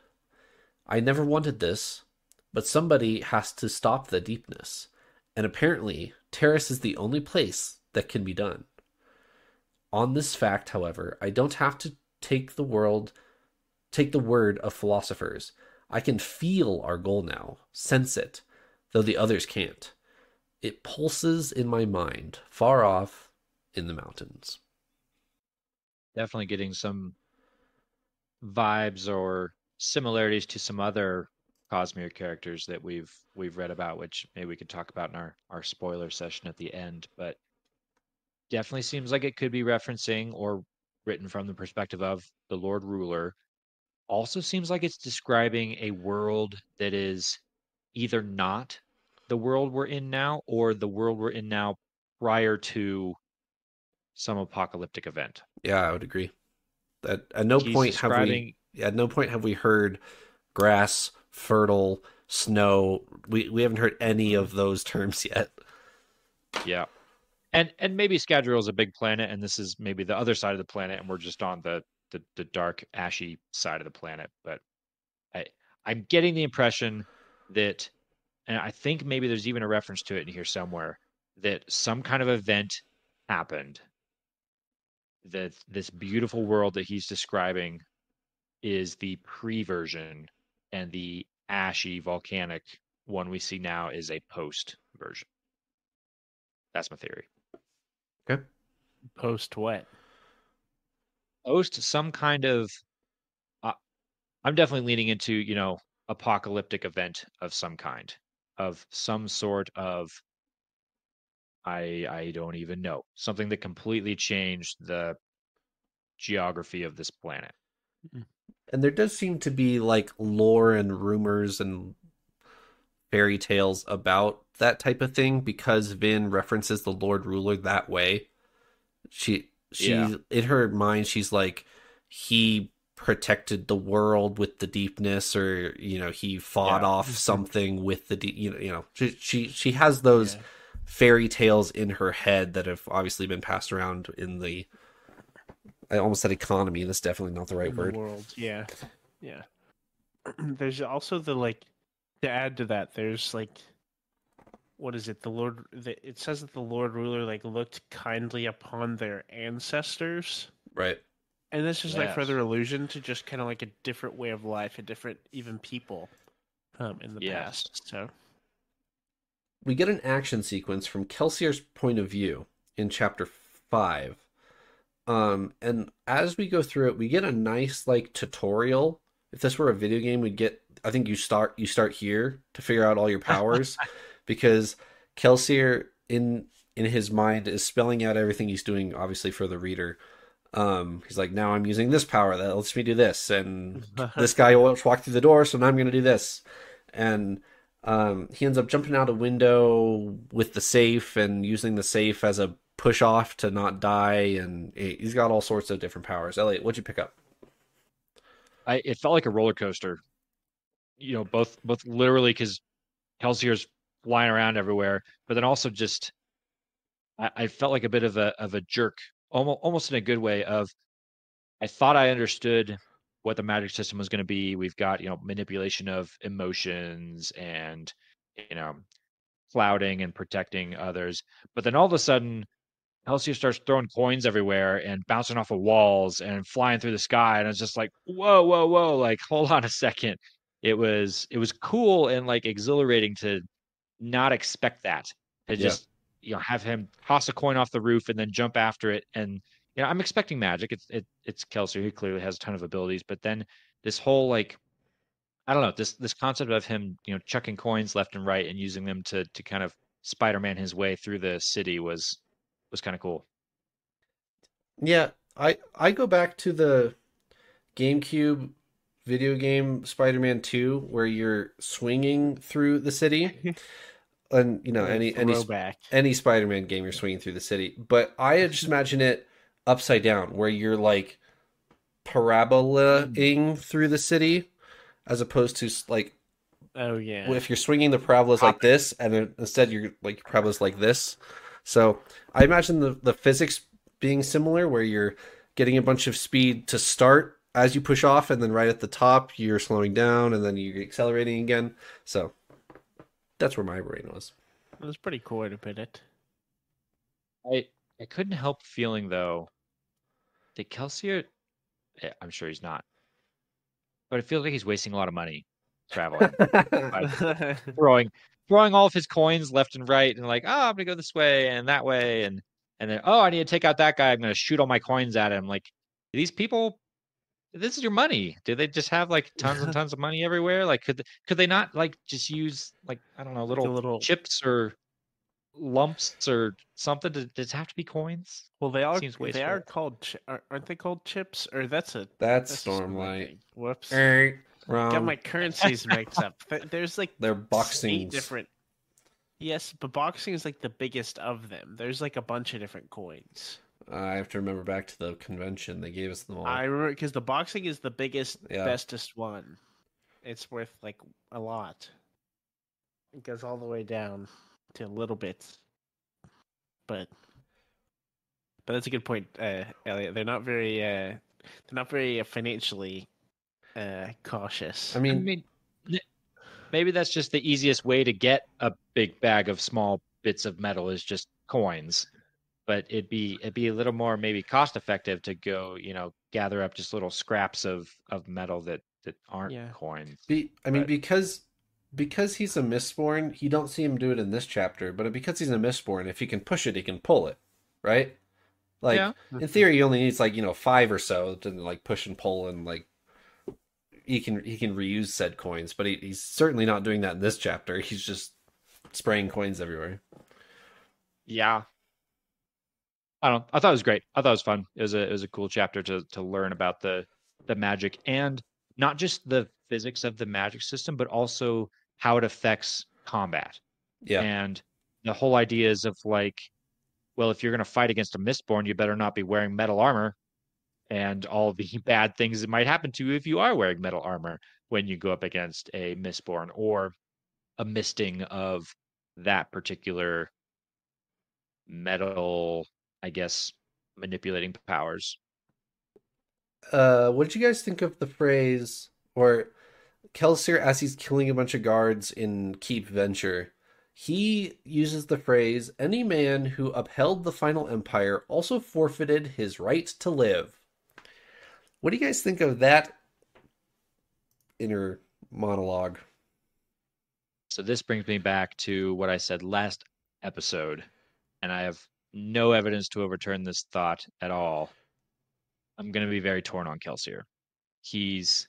Speaker 1: I never wanted this, but somebody has to stop the deepness, and apparently Terris is the only place that can be done. On this fact, however, I don't have to take the world take the word of philosophers. I can feel our goal now, sense it, though the others can't. It pulses in my mind, far off in the mountains.
Speaker 3: Definitely getting some vibes or similarities to some other Cosmere characters that we've we've read about, which maybe we could talk about in our our spoiler session at the end. But definitely seems like it could be referencing or written from the perspective of the Lord Ruler. Also seems like it's describing a world that is either not the world we're in now or the world we're in now prior to some apocalyptic event.
Speaker 1: Yeah, I would agree. That at no He's point have we at no point have we heard grass, fertile, snow. We we haven't heard any of those terms yet.
Speaker 3: Yeah and and maybe Scadrial is a big planet, and this is maybe the other side of the planet, and we're just on the the, the dark, ashy side of the planet. But I I'm getting the impression that, and I think maybe there's even a reference to it in here somewhere that some kind of event happened. That this beautiful world that he's describing is the pre version, and the ashy volcanic one we see now is a post version. That's my theory.
Speaker 1: Okay.
Speaker 2: Post what?
Speaker 3: Post some kind of. Uh, I'm definitely leaning into you know apocalyptic event of some kind, of some sort of. I I don't even know something that completely changed the geography of this planet.
Speaker 1: Mm. And there does seem to be like lore and rumors and fairy tales about that type of thing because Vin references the Lord Ruler that way. She she yeah. in her mind she's like he protected the world with the deepness or you know he fought yeah. off something with the de- you know you know she she, she has those yeah. Fairy tales in her head that have obviously been passed around in the I almost said economy that's definitely not the right word
Speaker 2: the world yeah yeah there's also the like to add to that, there's like, what is it? The Lord. The, it says that the Lord ruler like looked kindly upon their ancestors.
Speaker 1: Right.
Speaker 2: And this is yes. like further allusion to just kind of like a different way of life, a different even people, um, in the yes. past. So.
Speaker 1: We get an action sequence from Kelsier's point of view in chapter five. Um, and as we go through it, we get a nice like tutorial. If this were a video game, we'd get I think you start you start here to figure out all your powers because Kelsier in in his mind is spelling out everything he's doing obviously for the reader. Um, he's like, now I'm using this power that lets me do this, and this guy will walk through the door, so now I'm going to do this, and um, he ends up jumping out a window with the safe and using the safe as a push off to not die, and he's got all sorts of different powers. Elliot, what'd you pick up?
Speaker 3: I it felt like a roller coaster you know, both both literally because Kelsier's flying around everywhere, but then also just I, I, felt like a bit of a of a jerk, almost almost in a good way. Of I thought I understood what the magic system was going to be. We've got you know manipulation of emotions and you know clouding and protecting others, but then all of a sudden. Kelsier starts throwing coins everywhere and bouncing off of walls and flying through the sky. And it's just like, whoa, whoa, whoa. Like, hold on a second it was it was cool and like exhilarating to not expect that to just you know have him toss a coin off the roof and then jump after it and you know i'm expecting magic it's it, it's kelsier he clearly has a ton of abilities but then this whole like i don't know this this concept of him you know chucking coins left and right and using them to to kind of spider-man his way through the city was was kind of cool
Speaker 1: Yeah, I I go back to the GameCube video game Spider-Man 2 where you're swinging through the city. Mm-hmm. And you know, any any any Spider-Man game you're swinging through the city. But I just imagine it upside down where you're like parabolaing through the city as opposed to like
Speaker 2: Oh yeah.
Speaker 1: if you're swinging the parabolas like this and then instead you're like your parabolas like this so i imagine the, the physics being similar where you're getting a bunch of speed to start as you push off and then right at the top you're slowing down and then you're accelerating again so that's where my brain was
Speaker 2: It was pretty cool to put it.
Speaker 3: I I couldn't help feeling though that Kelsier eh, I'm sure he's not. But it feels like he's wasting a lot of money traveling. throwing throwing all of his coins left and right and like, oh I'm gonna go this way and that way and and then oh I need to take out that guy, I'm gonna shoot all my coins at him. Like these people this is your money. Do they just have like tons and tons of money everywhere? Like could th- could they not like just use like I don't know, little,
Speaker 2: little-
Speaker 3: chips or lumps or something? Does, does it have to be coins?
Speaker 2: well, they are
Speaker 3: Seems
Speaker 2: they are called chi- aren't they called chips or that's a
Speaker 1: that's
Speaker 2: that's just
Speaker 1: stormlight
Speaker 2: thing. Whoops.
Speaker 1: Er, wrong
Speaker 2: Got my currencies mixed up. There's like
Speaker 1: they're
Speaker 2: eight
Speaker 1: boxings
Speaker 2: different. Yes, but boxing is like the biggest of them. There's like a bunch of different coins.
Speaker 1: i have to remember back to the convention they gave us them all
Speaker 2: I remember because the boxing is the biggest,
Speaker 1: Yeah.
Speaker 2: bestest one. It's worth like a lot. It goes all the way down to little bits, but but that's a good point, uh, Elliot. They're not very uh, they're not very uh, financially uh, cautious.
Speaker 1: i
Speaker 3: I
Speaker 1: mean
Speaker 3: mean, maybe that's just the easiest way to get a big bag of small bits of metal is just coins. But it'd be it'd be a little more maybe cost effective to go, you know, gather up just little scraps of of metal that that aren't
Speaker 2: Yeah.
Speaker 3: coins.
Speaker 1: Be, I mean,
Speaker 3: But-
Speaker 1: because because he's a mistborn, you don't see him do it in this chapter. But because he's a mistborn, if he can push it, he can pull it, right? Like
Speaker 3: Yeah.
Speaker 1: in theory, he only needs like you know five or so to like push and pull, and like he can he can reuse said coins. But he, he's certainly not doing that in this chapter. He's just spraying coins everywhere.
Speaker 3: Yeah. I don't. I thought it was great. I thought it was fun. It was a it was a cool chapter to to learn about the the magic and not just the physics of the magic system, but also how it affects combat.
Speaker 1: Yeah,
Speaker 3: And the whole idea is of like, well, if you're going to fight against a Mistborn, you better not be wearing metal armor and all the bad things that might happen to you if you are wearing metal armor when you go up against a Mistborn or a misting of that particular metal, I guess, manipulating powers.
Speaker 1: Uh, what did you guys think of the phrase or Kelsier as he's killing a bunch of guards in Keep Venture? He uses the phrase, any man who upheld the final empire also forfeited his right to live. What do you guys think of that inner monologue?
Speaker 3: So this brings me back to what I said last episode, and I have no evidence to overturn this thought at all. I'm going to be very torn on Kelsier. He's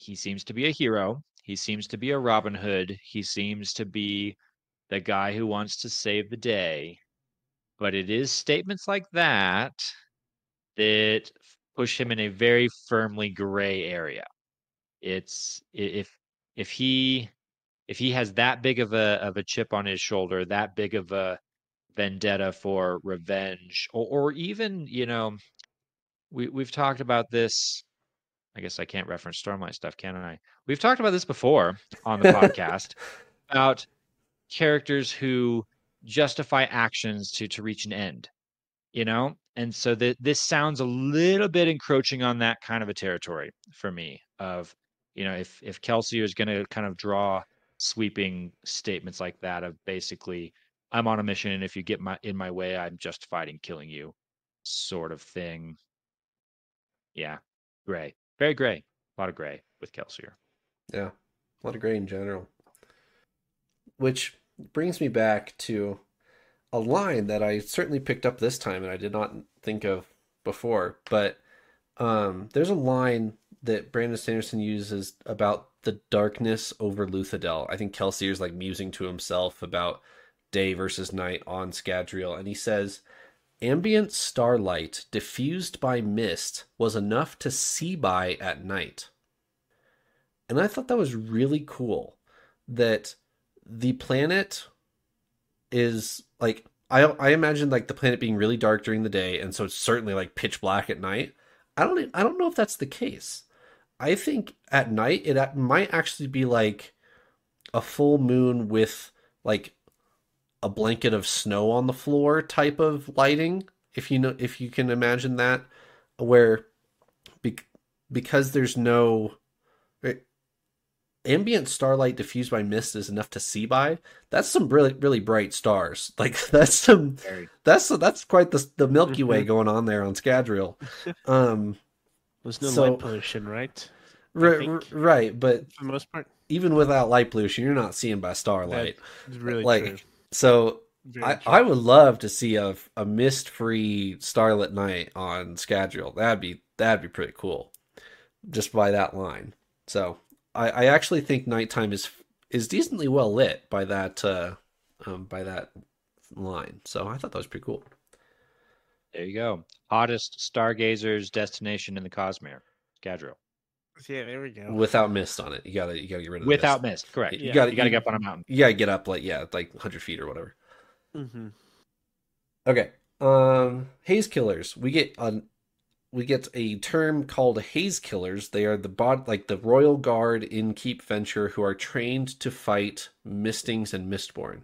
Speaker 3: he seems to be a hero. He seems to be a Robin Hood. He seems to be the guy who wants to save the day. But it is statements like that that push him in a very firmly gray area. It's if if he if he has that big of a of a chip on his shoulder, that big of a vendetta for revenge, or or even you know, we we've talked about this. I guess I can't reference Stormlight stuff, can I? We've talked about this before on the podcast about characters who justify actions to to reach an end, you know. And so that this sounds a little bit encroaching on that kind of a territory for me. Of you know, if if Kelsey is going to kind of draw sweeping statements like that of basically i'm on a mission and if you get my in my way i'm justified in killing you sort of thing yeah gray very gray a lot of gray with kelsier
Speaker 1: Yeah, a lot of gray in general. Which brings me back to a line that I certainly picked up this time and I did not think of before, but um, there's a line that Brandon Sanderson uses about the darkness over Luthadel. I think Kelsier's like musing to himself about day versus night on Scadrial, and he says, Ambient starlight diffused by mist was enough to see by at night. And I thought that was really cool that the planet is like I I imagine like the planet being really dark during the day and so it's certainly like pitch black at night. I don't I don't know if that's the case. I think at night it might actually be like a full moon with like a blanket of snow on the floor type of lighting if you know if you can imagine that where be, because there's no ambient starlight diffused by mist is enough to see by that's some really really bright stars. Like that's some that's that's quite the the milky way mm-hmm. going on there on scadrial um
Speaker 2: there's no so, light pollution right?
Speaker 1: Right right but
Speaker 2: for the most part.
Speaker 1: even without light pollution you're not seeing by starlight.
Speaker 2: Really
Speaker 1: like
Speaker 2: true.
Speaker 1: So I, I would love to see a, a mist free starlit night on Scadrial. That'd be that'd be pretty cool. Just by that line. So I, I actually think nighttime is is decently well lit by that uh, um, by that line. So I thought that was pretty cool.
Speaker 3: There you go. Hottest stargazers destination in the Cosmere, Scadrial.
Speaker 2: Yeah, there we go.
Speaker 1: Without mist on it, you gotta you gotta get rid of it.
Speaker 3: without mist. mist. Correct.
Speaker 1: You yeah. gotta
Speaker 3: you gotta get up on a mountain.
Speaker 1: You gotta get up like yeah, like hundred feet or whatever.
Speaker 2: Mm-hmm.
Speaker 1: Okay. Um, haze killers. We get on we get a term called haze killers. They are the bot like the royal guard in Keep Venture who are trained to fight mistings and mistborn.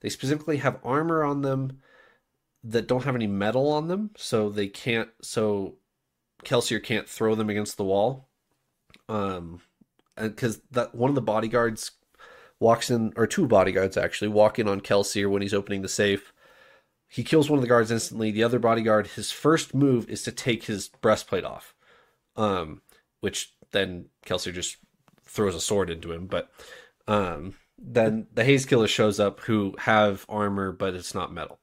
Speaker 1: They specifically have armor on them that don't have any metal on them, so they can't so Kelsier can't throw them against the wall. Um because that one of the bodyguards walks in or two bodyguards actually walk in on Kelsier when he's opening the safe he kills one of the guards instantly. The other bodyguard, his first move is to take his breastplate off, um, which then Kelsier just throws a sword into him. But um, then the Haze Killer shows up, who have armor, but it's not metal.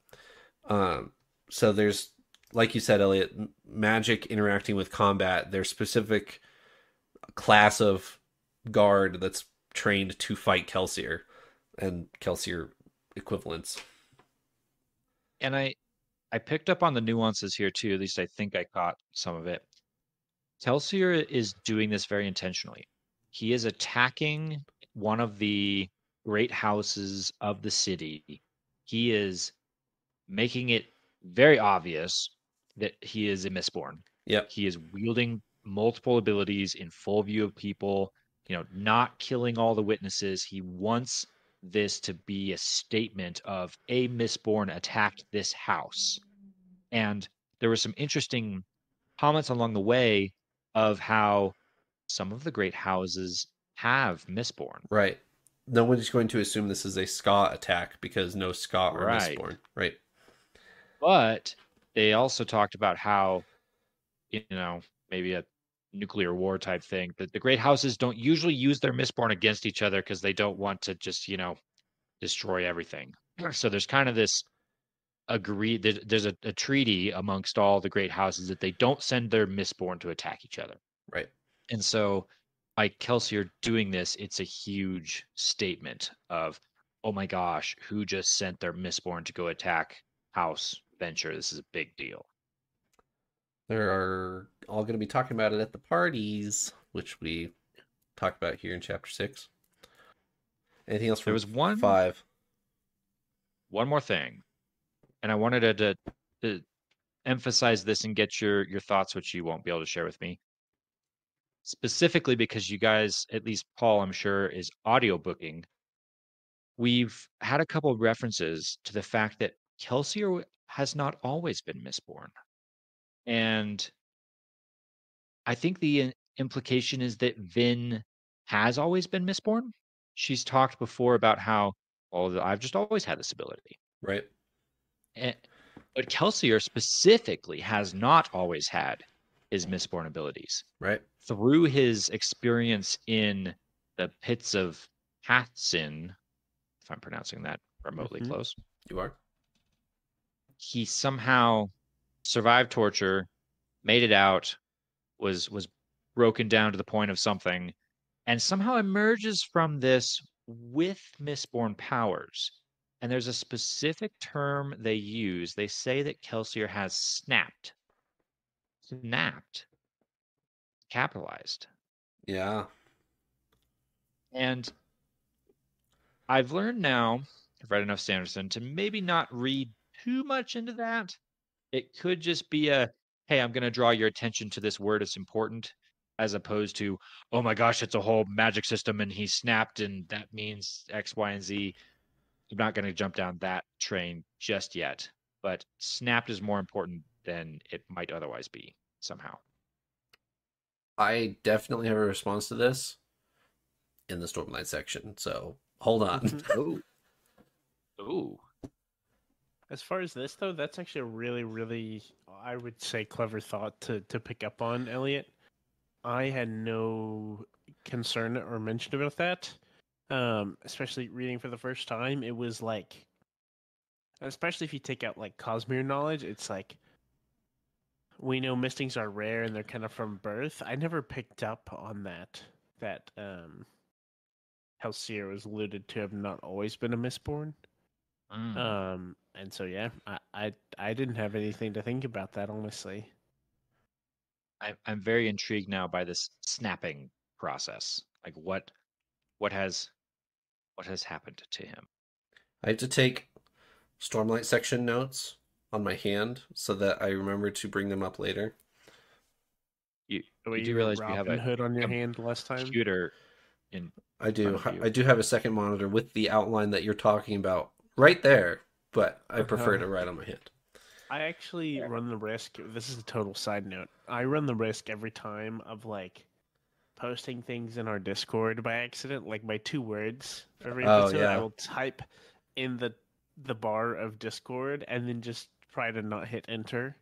Speaker 1: Um, so there's, like you said, Elliot, magic interacting with combat. There's specific class of guard that's trained to fight Kelsier and Kelsier equivalents
Speaker 3: and I I picked up on the nuances here too. At least I think I caught some of it. Kelsier is doing this very intentionally. He is attacking one of the great houses of the city. He is making it very obvious that he is a mistborn.
Speaker 1: Yeah.
Speaker 3: He is wielding multiple abilities in full view of people, you know, not killing all the witnesses. He wants this to be a statement of a Mistborn attacked this house. And there were some interesting comments along the way of how some of the great houses have Mistborn.
Speaker 1: Right. No one's going to assume this is a Skaa attack because no Skaa are right. Mistborn. Right.
Speaker 3: But they also talked about how, you know, maybe a nuclear war type thing. That the great houses don't usually use their Mistborn against each other because they don't want to just, you know, destroy everything. So there's kind of this agree there's a, a treaty amongst all the great houses that they don't send their Mistborn to attack each other.
Speaker 1: Right.
Speaker 3: And so by Kelsier doing this, it's a huge statement of, oh my gosh, who just sent their Mistborn to go attack House Venture? This is a big deal.
Speaker 1: They're all going to be talking about it at the parties, which we talked about here in chapter six. Anything else?
Speaker 3: there was one
Speaker 1: five.
Speaker 3: One more thing, and I wanted to, to, emphasize this and get your your thoughts, which you won't be able to share with me. Specifically, because you guys, at least Paul, I'm sure, is audiobooking. We've had a couple of references to the fact that Kelsier has not always been Mistborn. And I think the implication is that Vin has always been mistborn. She's talked before about how, well, I've just always had this ability.
Speaker 1: Right.
Speaker 3: And, but Kelsier specifically has not always had his mistborn abilities.
Speaker 1: Right.
Speaker 3: Through his experience in the pits of Hathsin, if I'm pronouncing that remotely mm-hmm. close.
Speaker 1: You are.
Speaker 3: he somehow survived torture, made it out, was was broken down to the point of something, and somehow emerges from this with mistborn powers. And there's a specific term they use. They say that Kelsier has snapped. Snapped. Capitalized.
Speaker 1: Yeah.
Speaker 3: And I've learned now, I've read enough Sanderson, to maybe not read too much into that. It could just be a, hey, I'm going to draw your attention to this word. It's important, as opposed to, oh my gosh, it's a whole magic system and he snapped and that means X, Y, and Z. I'm not going to jump down that train just yet. But snapped is more important than it might otherwise be somehow.
Speaker 1: I definitely have a response to this in the Stormlight section. So hold on.
Speaker 3: oh. Oh.
Speaker 2: As far as this though, that's actually a really, really, I would say, clever thought to to pick up on, Elliot. I had no concern or mention about that. Um, especially reading for the first time, it was like, especially if you take out like Cosmere knowledge, it's like we know mistings are rare and they're kind of from birth. I never picked up on that. That um, Kelsier was alluded to have not always been a Mistborn.
Speaker 3: Mm.
Speaker 2: Um, and so yeah, I, I I didn't have anything to think about that honestly.
Speaker 3: I, I'm very intrigued now by this snapping process. Like what what has what has happened to him?
Speaker 1: I have to take Stormlight section notes on my hand so that I remember to bring them up later.
Speaker 3: You,
Speaker 2: Were
Speaker 3: you do realize you have a
Speaker 2: Hood on your
Speaker 3: com-
Speaker 2: hand last time?
Speaker 3: computer in
Speaker 1: I do.
Speaker 3: front of you.
Speaker 1: I do have a second monitor with the outline that you're talking about right there, but I prefer
Speaker 2: Uh-huh.
Speaker 1: to write on my hand.
Speaker 2: I actually run the risk. This is a total side note. I run the risk every time of like posting things in our Discord by accident, like my two words for every
Speaker 1: Oh,
Speaker 2: episode.
Speaker 1: yeah.
Speaker 2: I will type in the the bar of Discord and then just try to not hit enter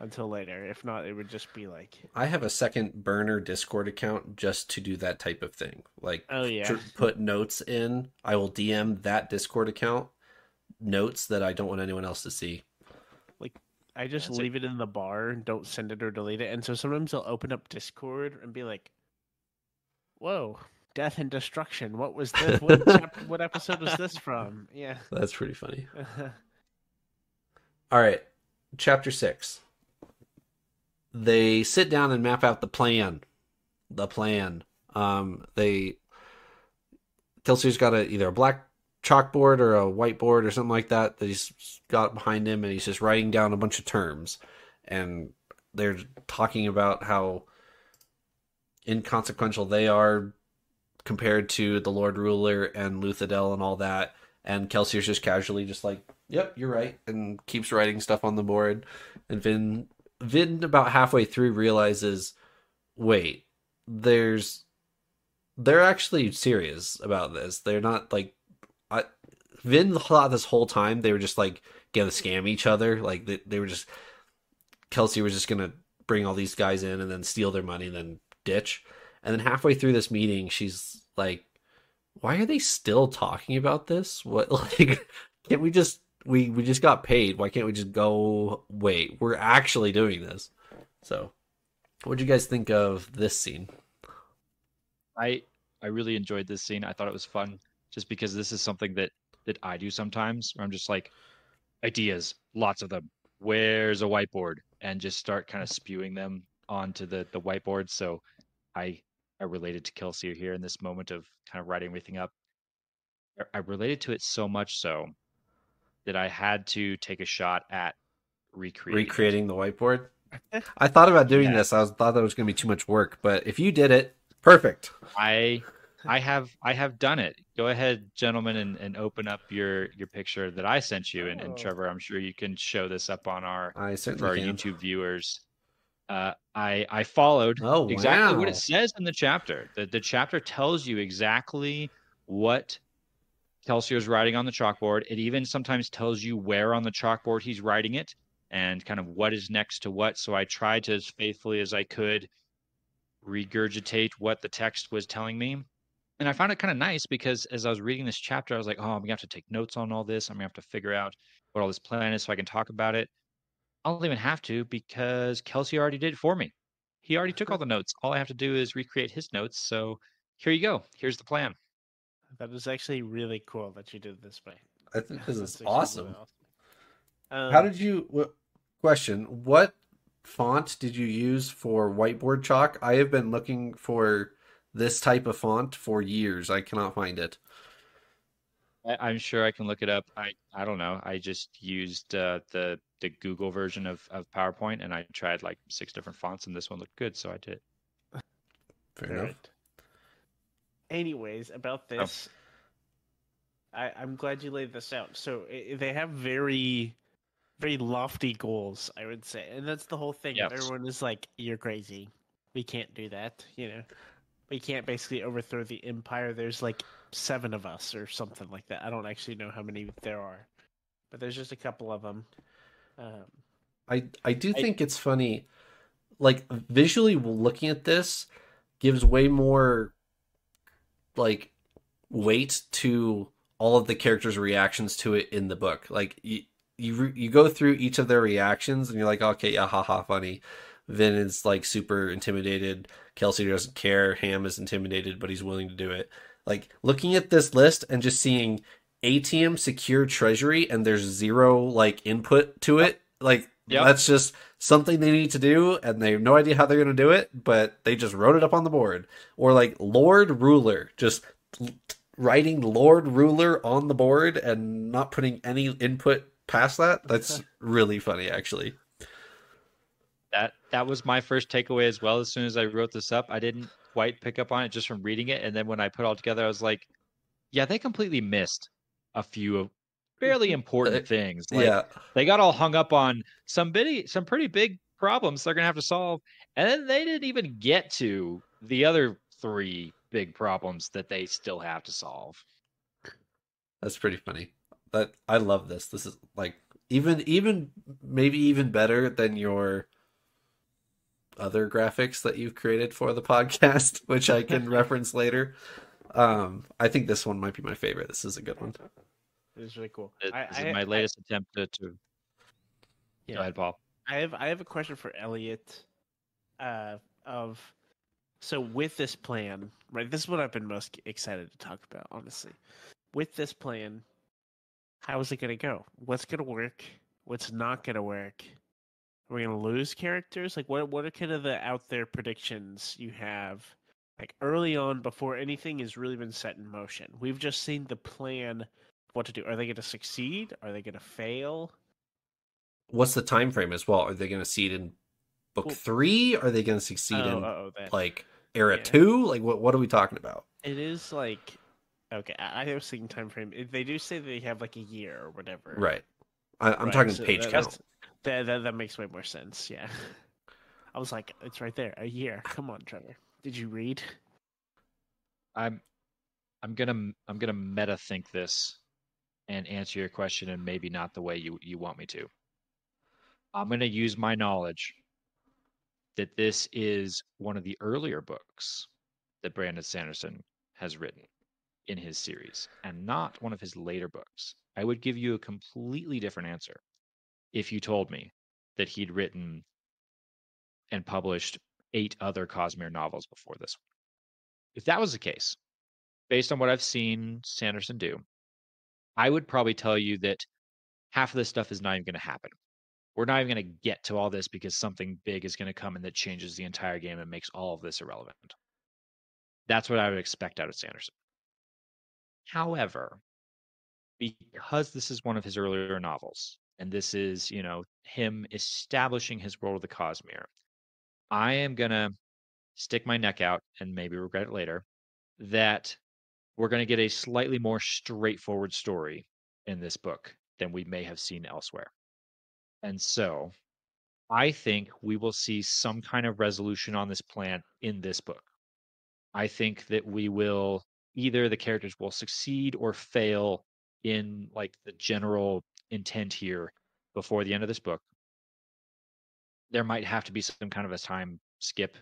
Speaker 2: until later. If not, it would just be like,
Speaker 1: I have a second burner Discord account just to do that type of thing. Like
Speaker 2: oh yeah,
Speaker 1: to put notes in. I will DM that Discord account notes that I don't want anyone else to see.
Speaker 2: Like, I just
Speaker 3: That's a-
Speaker 2: leave it in the bar and don't send it or delete it. And so sometimes I'll open up Discord and be like, "Whoa, death and destruction! What was this? What, chap- what episode was this from?" Yeah.
Speaker 1: That's pretty funny. All right, chapter six. They sit down and map out the plan. The plan. Um, they. Kelsey's got a either a black chalkboard or a whiteboard or something like that that he's got behind him, and he's just writing down a bunch of terms, and they're talking about how inconsequential they are compared to the Lord Ruler and Luthadel and all that. And Kelsey's just casually just like, "Yep, you're right," and keeps writing stuff on the board. And Vin, Vin, about halfway through, realizes, "Wait, there's, they're actually serious about this. They're not like, I." Vin thought this whole time they were just like gonna scam each other. Like they, they were just, Kelsey was just gonna bring all these guys in and then steal their money and then ditch. And then halfway through this meeting, she's like, why are they still talking about this? What like can't we just we we just got paid. Why can't we just go wait, we're actually doing this. So what do you guys think of this scene?
Speaker 3: I I really enjoyed this scene. I thought it was fun just because this is something that that I do sometimes where I'm just like ideas, lots of them. Where's a whiteboard? And just start kind of spewing them onto the the whiteboard. So I I related to Kelsey here in this moment of kind of writing everything up. I- I related to it so much so that I had to take a shot at recreating.
Speaker 1: Recreating the whiteboard? I thought about doing
Speaker 3: Yeah.
Speaker 1: this. I was thought that was gonna be too much work, but if you did it, perfect.
Speaker 3: I I have I have done it. Go ahead, gentlemen, and, and open up your your picture that I sent you. And, and
Speaker 2: Oh.
Speaker 3: Trevor, I'm sure you can show this up on our
Speaker 1: I
Speaker 3: for our
Speaker 1: can.
Speaker 3: YouTube viewers. Uh, I I followed
Speaker 1: Oh
Speaker 3: exactly what it says in the chapter. The the chapter tells you exactly what Kelsey is writing on the chalkboard. It even sometimes tells you where on the chalkboard he's writing it and kind of what is next to what. So I tried to as faithfully as I could regurgitate what the text was telling me. and I found it kind of nice because as I was reading this chapter, I was like, oh, I'm gonna have to take notes on all this. I'm gonna have to figure out what all this plan is so I can talk about it. I don't even have to because Kelsey already did it for me. He already took all the notes. All I have to do is recreate his notes. So here you go. Here's the plan.
Speaker 2: That is actually really cool that you did this way.
Speaker 1: I think this
Speaker 2: That's
Speaker 1: is
Speaker 2: actually
Speaker 1: awesome.
Speaker 2: really awesome.
Speaker 1: How
Speaker 2: Um,
Speaker 1: did you? What, question: What font did you use for whiteboard chalk? I have been looking for this type of font for years. I cannot find it.
Speaker 3: I, I'm sure I can look it up. I, I don't know. I just used uh, the the Google version of, of PowerPoint and I tried like six different fonts and this one looked good, so I did.
Speaker 1: Fair enough.
Speaker 2: Alright. Anyways, about
Speaker 3: Oh.
Speaker 2: this, I, I'm glad you laid this out. So i they have very, very lofty goals, I would say, and that's the whole thing.
Speaker 3: Yes.
Speaker 2: Everyone is like, "You're crazy. We can't do that." You know, we can't basically overthrow the empire. There's like seven of us or something like that. I don't actually know how many there are, but there's just a couple of them. Um,
Speaker 1: I I do
Speaker 3: I-
Speaker 1: think it's funny. Like visually looking at this gives way more like weight to all of the characters' reactions to it in the book. Like you you you go through each of their reactions and you're like, okay, yeah, haha, funny. Vin is like super intimidated. Kelsey doesn't care. Ham is intimidated, but he's willing to do it. Like looking at this list and just seeing Atium secure treasury and there's zero like input to it. Like
Speaker 3: Yep.
Speaker 1: that's just something they need to do and they have no idea how they're going to do it, but they just wrote it up on the board. Or like Lord Ruler, just writing Lord Ruler on the board and not putting any input past that. That's really funny actually.
Speaker 3: That that was my first takeaway as well. As soon as I wrote this up, I didn't quite pick up on it just from reading it, and then when I put it all together, I was like, yeah, they completely missed a few of fairly important things. Like,
Speaker 1: yeah.
Speaker 3: they got all hung up on some bitty, some pretty big problems they're gonna have to solve, and then they didn't even get to the other three big problems that they still have to solve.
Speaker 1: That's pretty funny. That I love this. This is like even even maybe even better than your other graphics that you've created for the podcast, which I can reference later. Um, I think this one might be my favorite. This is a good one.
Speaker 2: It was really cool.
Speaker 3: This
Speaker 2: I,
Speaker 3: is
Speaker 2: I-
Speaker 3: my
Speaker 2: I-
Speaker 3: latest attempt to, to
Speaker 2: yeah.
Speaker 3: go ahead, Paul.
Speaker 2: I have I have a question for Elliot. Uh, of so with this plan, right? This is what I've been most excited to talk about, honestly. With this plan, how is it going to go? What's going to work? What's not going to work? Are we going to lose characters? Like, what what are kind of the out there predictions you have? Like early on, before anything has really been set in motion, we've just seen the plan. Of What to do? Are they going to succeed? Are they going to fail?
Speaker 1: What's the time frame as well? Are they going to see it in book
Speaker 2: Well-
Speaker 1: three? Are they going to succeed
Speaker 2: oh,
Speaker 1: in
Speaker 2: oh, that.
Speaker 1: like era
Speaker 2: yeah.
Speaker 1: two? Like what? What are we talking about?
Speaker 2: It is like okay. I I was thinking time frame. They do say they have like a year or whatever.
Speaker 1: Right. I, I'm
Speaker 2: Right,
Speaker 1: talking
Speaker 2: so
Speaker 1: page
Speaker 2: that-
Speaker 1: count.
Speaker 2: That, that that makes way more sense. Yeah. I was like, it's right there, a year. Come on, Trevor. Did you read?
Speaker 3: I'm I'm gonna I'm gonna meta think this and answer your question and maybe not the way you, you want me to. I'm um, gonna use my knowledge that this is one of the earlier books that Brandon Sanderson has written in his series and not one of his later books. I would give you a completely different answer if you told me that he'd written and published eight other Cosmere novels before this one. If that was the case, based on what I've seen Sanderson do, I would probably tell you that half of this stuff is not even going to happen. We're not even going to get to all this because something big is going to come and that changes the entire game and makes all of this irrelevant. That's what I would expect out of Sanderson. However, because this is one of his earlier novels, and this is, you know, him establishing his role of the Cosmere, I am going to stick my neck out and maybe regret it later that we're going to get a slightly more straightforward story in this book than we may have seen elsewhere. And so I think we will see some kind of resolution on this plan in this book. I think that we will either the characters will succeed or fail in like the general intent here before the end of this book. There might have to be some kind of a time skip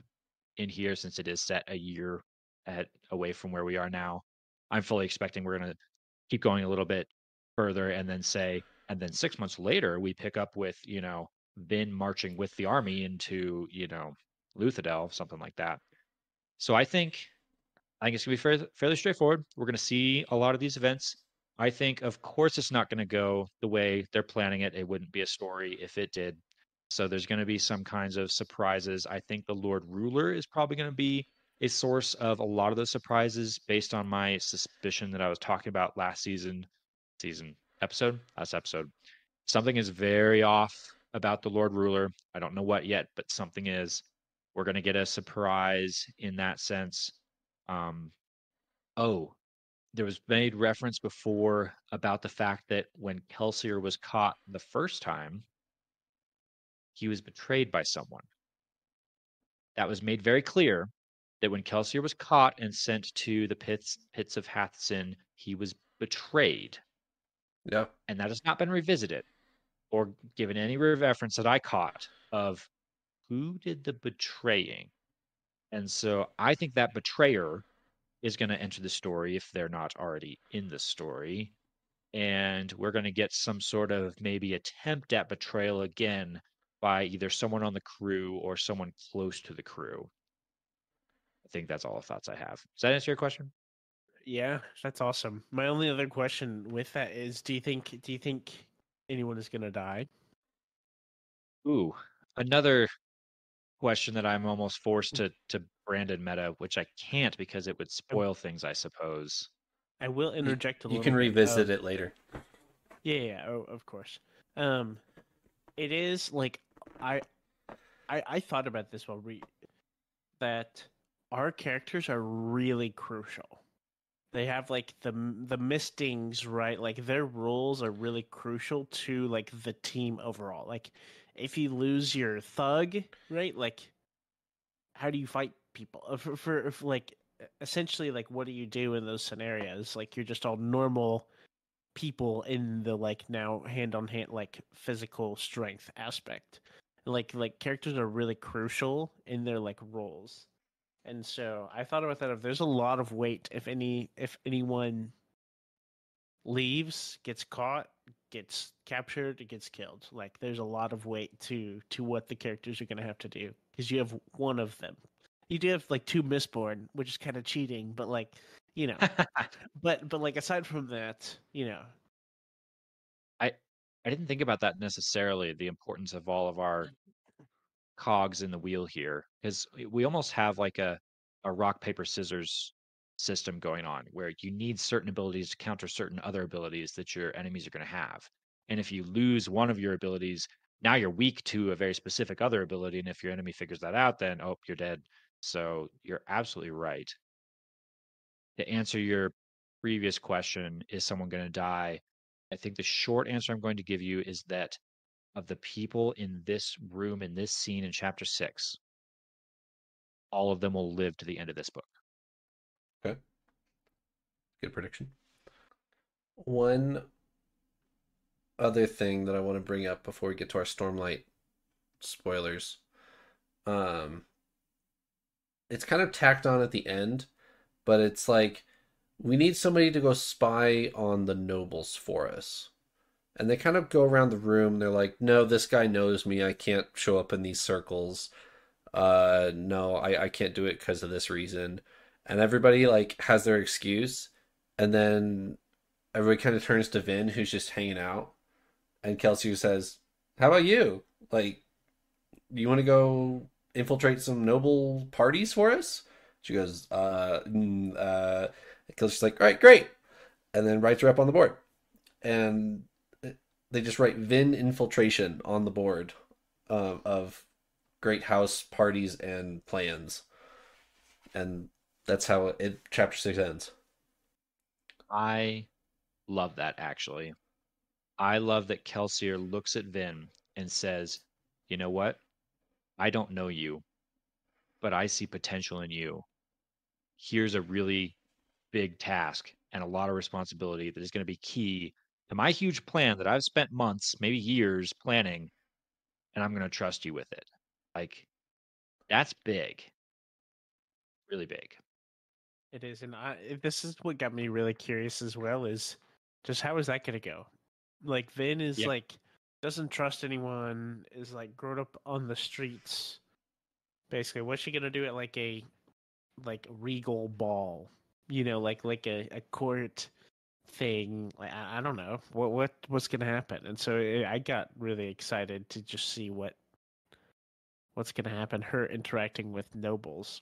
Speaker 3: in here since it is set a year at away from where we are now. I'm fully expecting we're going to keep going a little bit further and then say, and then six months later, we pick up with, you know, Vin marching with the army into, you know, Luthadel, something like that. So I think, I think it's going to be fairly, fairly straightforward. We're going to see a lot of these events. I think, of course, it's not going to go the way they're planning it. It wouldn't be a story if it did. So there's going to be some kinds of surprises. I think the Lord Ruler is probably going to be a source of a lot of those surprises based on my suspicion that I was talking about last season, season episode, last episode. Something is very off about the Lord Ruler. I don't know what yet, but something is. We're going to get a surprise in that sense. Um, oh, there was made reference before about the fact that when Kelsier was caught the first time, he was betrayed by someone. That was made very clear that when Kelsier was caught and sent to the pits pits of Hathsin, he was betrayed.
Speaker 1: Yeah.
Speaker 3: And that has not been revisited or given any reference that I caught of who did the betraying. And so I think that betrayer is going to enter the story if they're not already in the story. And we're going to get some sort of maybe attempt at betrayal again by either someone on the crew or someone close to the crew. I think that's all the thoughts I have. Does that answer your question?
Speaker 2: Yeah, that's awesome. My only other question with that is do you think do you think anyone is gonna die?
Speaker 3: Ooh, another question that I'm almost forced to to Brandon meta, which I can't because it would spoil things, I suppose.
Speaker 2: I will interject a
Speaker 1: You
Speaker 2: little.
Speaker 1: You can
Speaker 2: bit
Speaker 1: revisit
Speaker 2: of-
Speaker 1: it later.
Speaker 2: Yeah, yeah, oh, of course. Um, it is like I, I, I thought about this while re that our characters are really crucial. They have like the the mistings, right? Like their roles are really crucial to like the team overall. Like if you lose your thug, right? Like how do you fight people? Uh, For, for like essentially like what do you do in those scenarios? Like you're just all normal people in the like now hand on hand like physical strength aspect like like characters are really crucial in their like roles and so i thought about that if there's a lot of weight if any if anyone leaves gets caught gets captured gets killed like there's a lot of weight to to what the characters are going to have to do because you have one of them. You do have like two mistborn which is kind of cheating but like you know but but like aside from that you know.
Speaker 3: I I didn't think about that necessarily, the importance of all of our cogs in the wheel here, because we almost have like a, a rock, paper, scissors system going on where you need certain abilities to counter certain other abilities that your enemies are going to have. And if you lose one of your abilities, now you're weak to a very specific other ability. And if your enemy figures that out, then oh, you're dead. So you're absolutely right. To answer your previous question, is someone going to die? I think the short answer I'm going to give you is that of the people in this room, in this scene in chapter six, all of them will live to the end of this book. Okay.
Speaker 1: Good prediction. One other thing that I want to bring up before we get to our Stormlight spoilers. Um it's kind of tacked on at the end, but it's like we need somebody to go spy on the nobles for us. And they kind of go around the room. They're like, "No, this guy knows me. I can't show up in these circles. Uh, no, I I can't do it because of this reason." And everybody like has their excuse, and then everybody kind of turns to Vin, who's just hanging out, and Kelsier says, "How about you? Like, do you want to go infiltrate some noble parties for us?" She goes, "Uh, uh." Kelsier's like, "All right, great," and then writes her up on the board, and they just write Vin infiltration on the board um, of Great House parties and plans, and that's how it chapter six ends.
Speaker 3: I love that actually. I love that Kelsier looks at Vin and says, You know what? I don't know you, but I see potential in you. Here's a really big task and a lot of responsibility that is going to be key to my huge plan that I've spent months, maybe years planning, and I'm going to trust you with it. Like, that's big. Really big.
Speaker 2: It is, and I, this is what got me really curious as well. Is just how is that going to go? Like Vin is
Speaker 3: Yeah.
Speaker 2: like doesn't trust anyone. Is like grown up on the streets. Basically, what's she gonna do at like a like regal ball? You know, like like a, a court thing. Like I, I don't know what what what's gonna happen. And so eh, I got really excited to just see what what's gonna happen. Her interacting with nobles.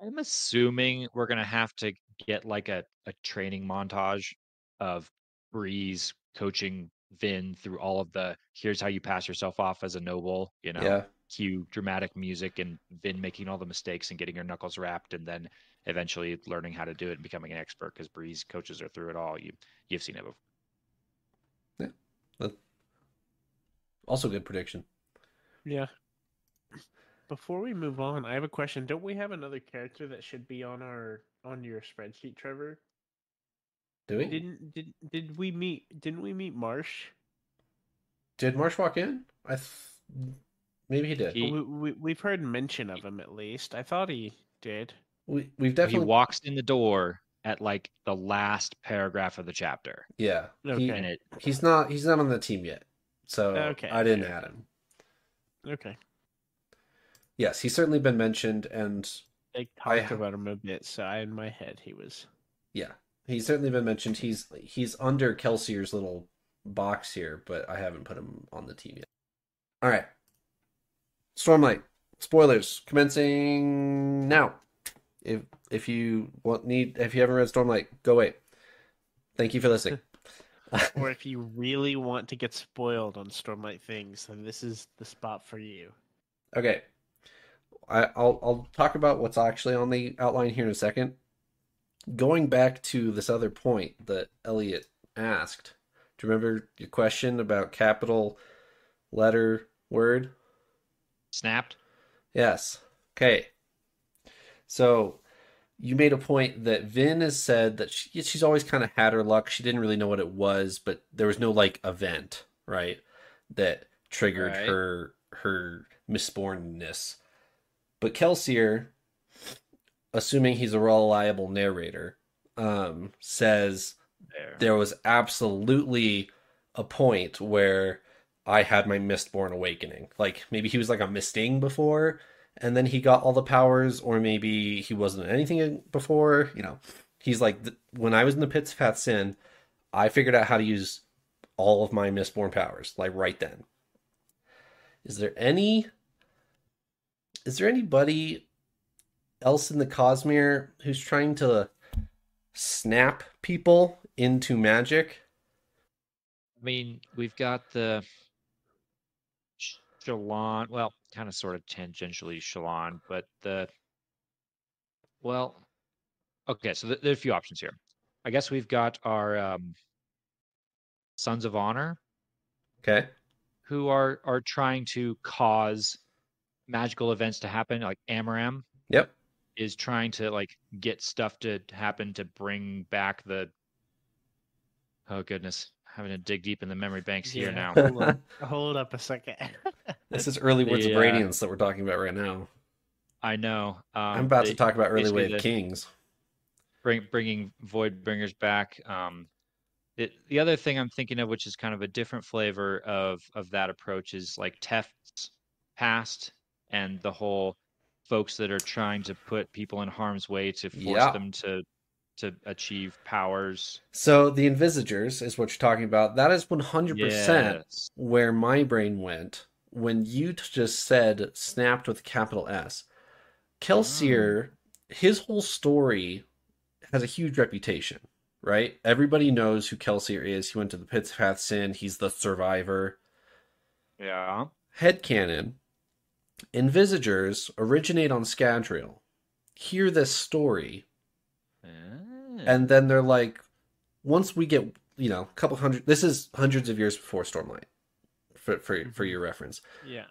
Speaker 3: I'm assuming we're gonna have to get like a, a training montage of Breeze coaching Vin through all of the here's how you pass yourself off as a noble, you know,
Speaker 1: Yeah.
Speaker 3: cue dramatic music and Vin making all the mistakes and getting her knuckles wrapped and then eventually learning how to do it and becoming an expert because Breeze coaches her through it all. You you've seen it before. Yeah.
Speaker 1: Also good prediction.
Speaker 2: Yeah. Before we move on, I have a question. Don't we have another character that should be on our on your spreadsheet, Trevor?
Speaker 1: Do we?
Speaker 2: Didn't did did we meet didn't we meet Marsh?
Speaker 1: Did Marsh walk in? I th- maybe he did.
Speaker 3: He-
Speaker 2: we, we we've heard mention of him at least. I thought he did.
Speaker 1: we we've
Speaker 3: But He
Speaker 1: definitely
Speaker 3: walks in the door at like the last paragraph of the chapter.
Speaker 1: yeah. He,
Speaker 2: Okay.
Speaker 3: And it
Speaker 1: he's not he's not on the team yet. So
Speaker 2: Okay,
Speaker 1: I didn't
Speaker 2: okay.
Speaker 1: add him.
Speaker 2: Okay.
Speaker 1: Yes, he's certainly been mentioned and
Speaker 2: They
Speaker 1: I
Speaker 2: talked
Speaker 1: ha-
Speaker 2: about him a bit, so I, in my head he was.
Speaker 1: yeah, he's certainly been mentioned. He's he's under Kelsier's little box here, but I haven't put him on the team yet. All right. Stormlight. Spoilers commencing now. If if you want need if you haven't read Stormlight, go wait. Thank you for listening.
Speaker 2: Or if you really want to get spoiled on Stormlight things, then this is the spot for you.
Speaker 1: Okay. I, I'll I'll talk about what's actually on the outline here in a second. Going back to this other point that Elliot asked. Do you remember your question about capital letter word?
Speaker 3: snapped.
Speaker 1: Yes. Okay. So you made a point that Vin has said that she, she's always kind of had her luck. She didn't really know what it was, but there was no like event, right, that triggered
Speaker 3: Right.
Speaker 1: her her misbornness. But Kelsier, assuming he's a reliable narrator, um, says
Speaker 3: There.
Speaker 1: there was absolutely a point where I had my Mistborn awakening. Like maybe he was like a misting before, and then he got all the powers, or maybe he wasn't anything before. You know, he's like when I was in the pits of Hathsin, I figured out how to use all of my Mistborn powers like right then. Is there any? Is there anybody else in the Cosmere who's trying to snap people into magic?
Speaker 3: I mean, we've got the Sh- Shallan, well, kind of sort of tangentially Shallan, but the well, okay, so th- there are a few options here. I guess we've got our um, Sons of Honor
Speaker 1: Okay.
Speaker 3: who are are trying to cause magical events to happen, like Amaram
Speaker 1: Yep.
Speaker 3: is trying to like get stuff to happen to bring back the oh goodness having to dig deep in the memory banks here
Speaker 2: Yeah.
Speaker 3: now
Speaker 2: Hold, on. Hold up a second.
Speaker 1: This is early words
Speaker 3: The,
Speaker 1: of
Speaker 3: uh,
Speaker 1: radiance that we're talking about right now.
Speaker 3: i know um,
Speaker 1: I'm about
Speaker 3: they-
Speaker 1: to talk about early
Speaker 3: basically
Speaker 1: way of
Speaker 3: the-
Speaker 1: kings.
Speaker 3: bring, bringing Voidbringers back um it, the other thing i'm thinking of which is kind of a different flavor of of that approach is like teft's past and the whole folks that are trying to put people in harm's way to force
Speaker 1: Yeah.
Speaker 3: them to to achieve powers
Speaker 1: So the Envisagers is what you're talking about. That is 100%
Speaker 3: Yes.
Speaker 1: where my brain went when you just said snapped with capital S. Kelsier, mm. his whole story has a huge reputation, right? Everybody knows who Kelsier is. He went to the pits of Hathsin. He's the survivor.
Speaker 3: yeah
Speaker 1: Headcanon, Envisagers originate on Scadrial, hear this story,
Speaker 3: Ah.
Speaker 1: and then they're like, once we get, you know, a couple hundred, this is hundreds of years before Stormlight, for, for, for your reference.
Speaker 2: yeah.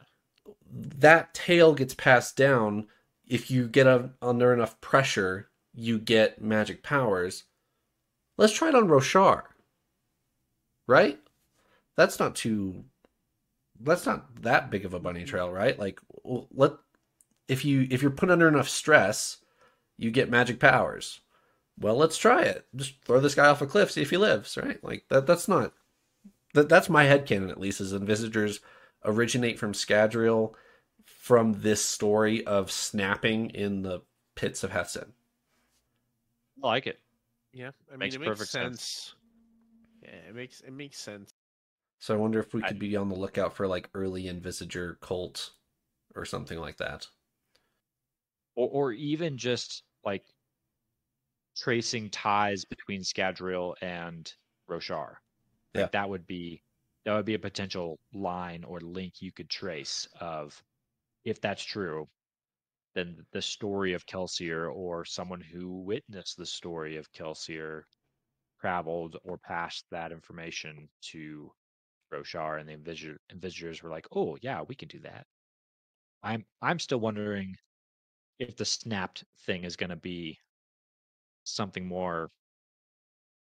Speaker 1: That tale gets passed down. If you get a, under enough pressure, you get magic powers. Let's try it on Roshar. Right? That's not too. That's not that big of a bunny trail, right? Like, let if you if you're put under enough stress, you get magic powers. Well, let's try it. Just throw this guy off a cliff, see if he lives, right? Like that that's not that that's my headcanon at least, is Envisagers originate from Scadrial from this story of snapping in the pits of Hathsin.
Speaker 3: I like it.
Speaker 2: Yeah, I mean,
Speaker 3: Makes
Speaker 2: it makes
Speaker 3: perfect
Speaker 2: sense.
Speaker 3: sense.
Speaker 2: Yeah, it makes it makes sense.
Speaker 1: So I wonder if we
Speaker 3: I-
Speaker 1: could be on the lookout for like early Envisager cult or something like that.
Speaker 3: or or even just like tracing ties between Scadrial and Roshar. Like,
Speaker 1: Yeah.
Speaker 3: that would be that would be a potential line or link you could trace of if that's true, then the story of Kelsier or someone who witnessed the story of Kelsier traveled or passed that information to Roshar and the Envisagers were like, oh yeah, we can do that. I'm I'm still wondering if the snapped thing is going to be something more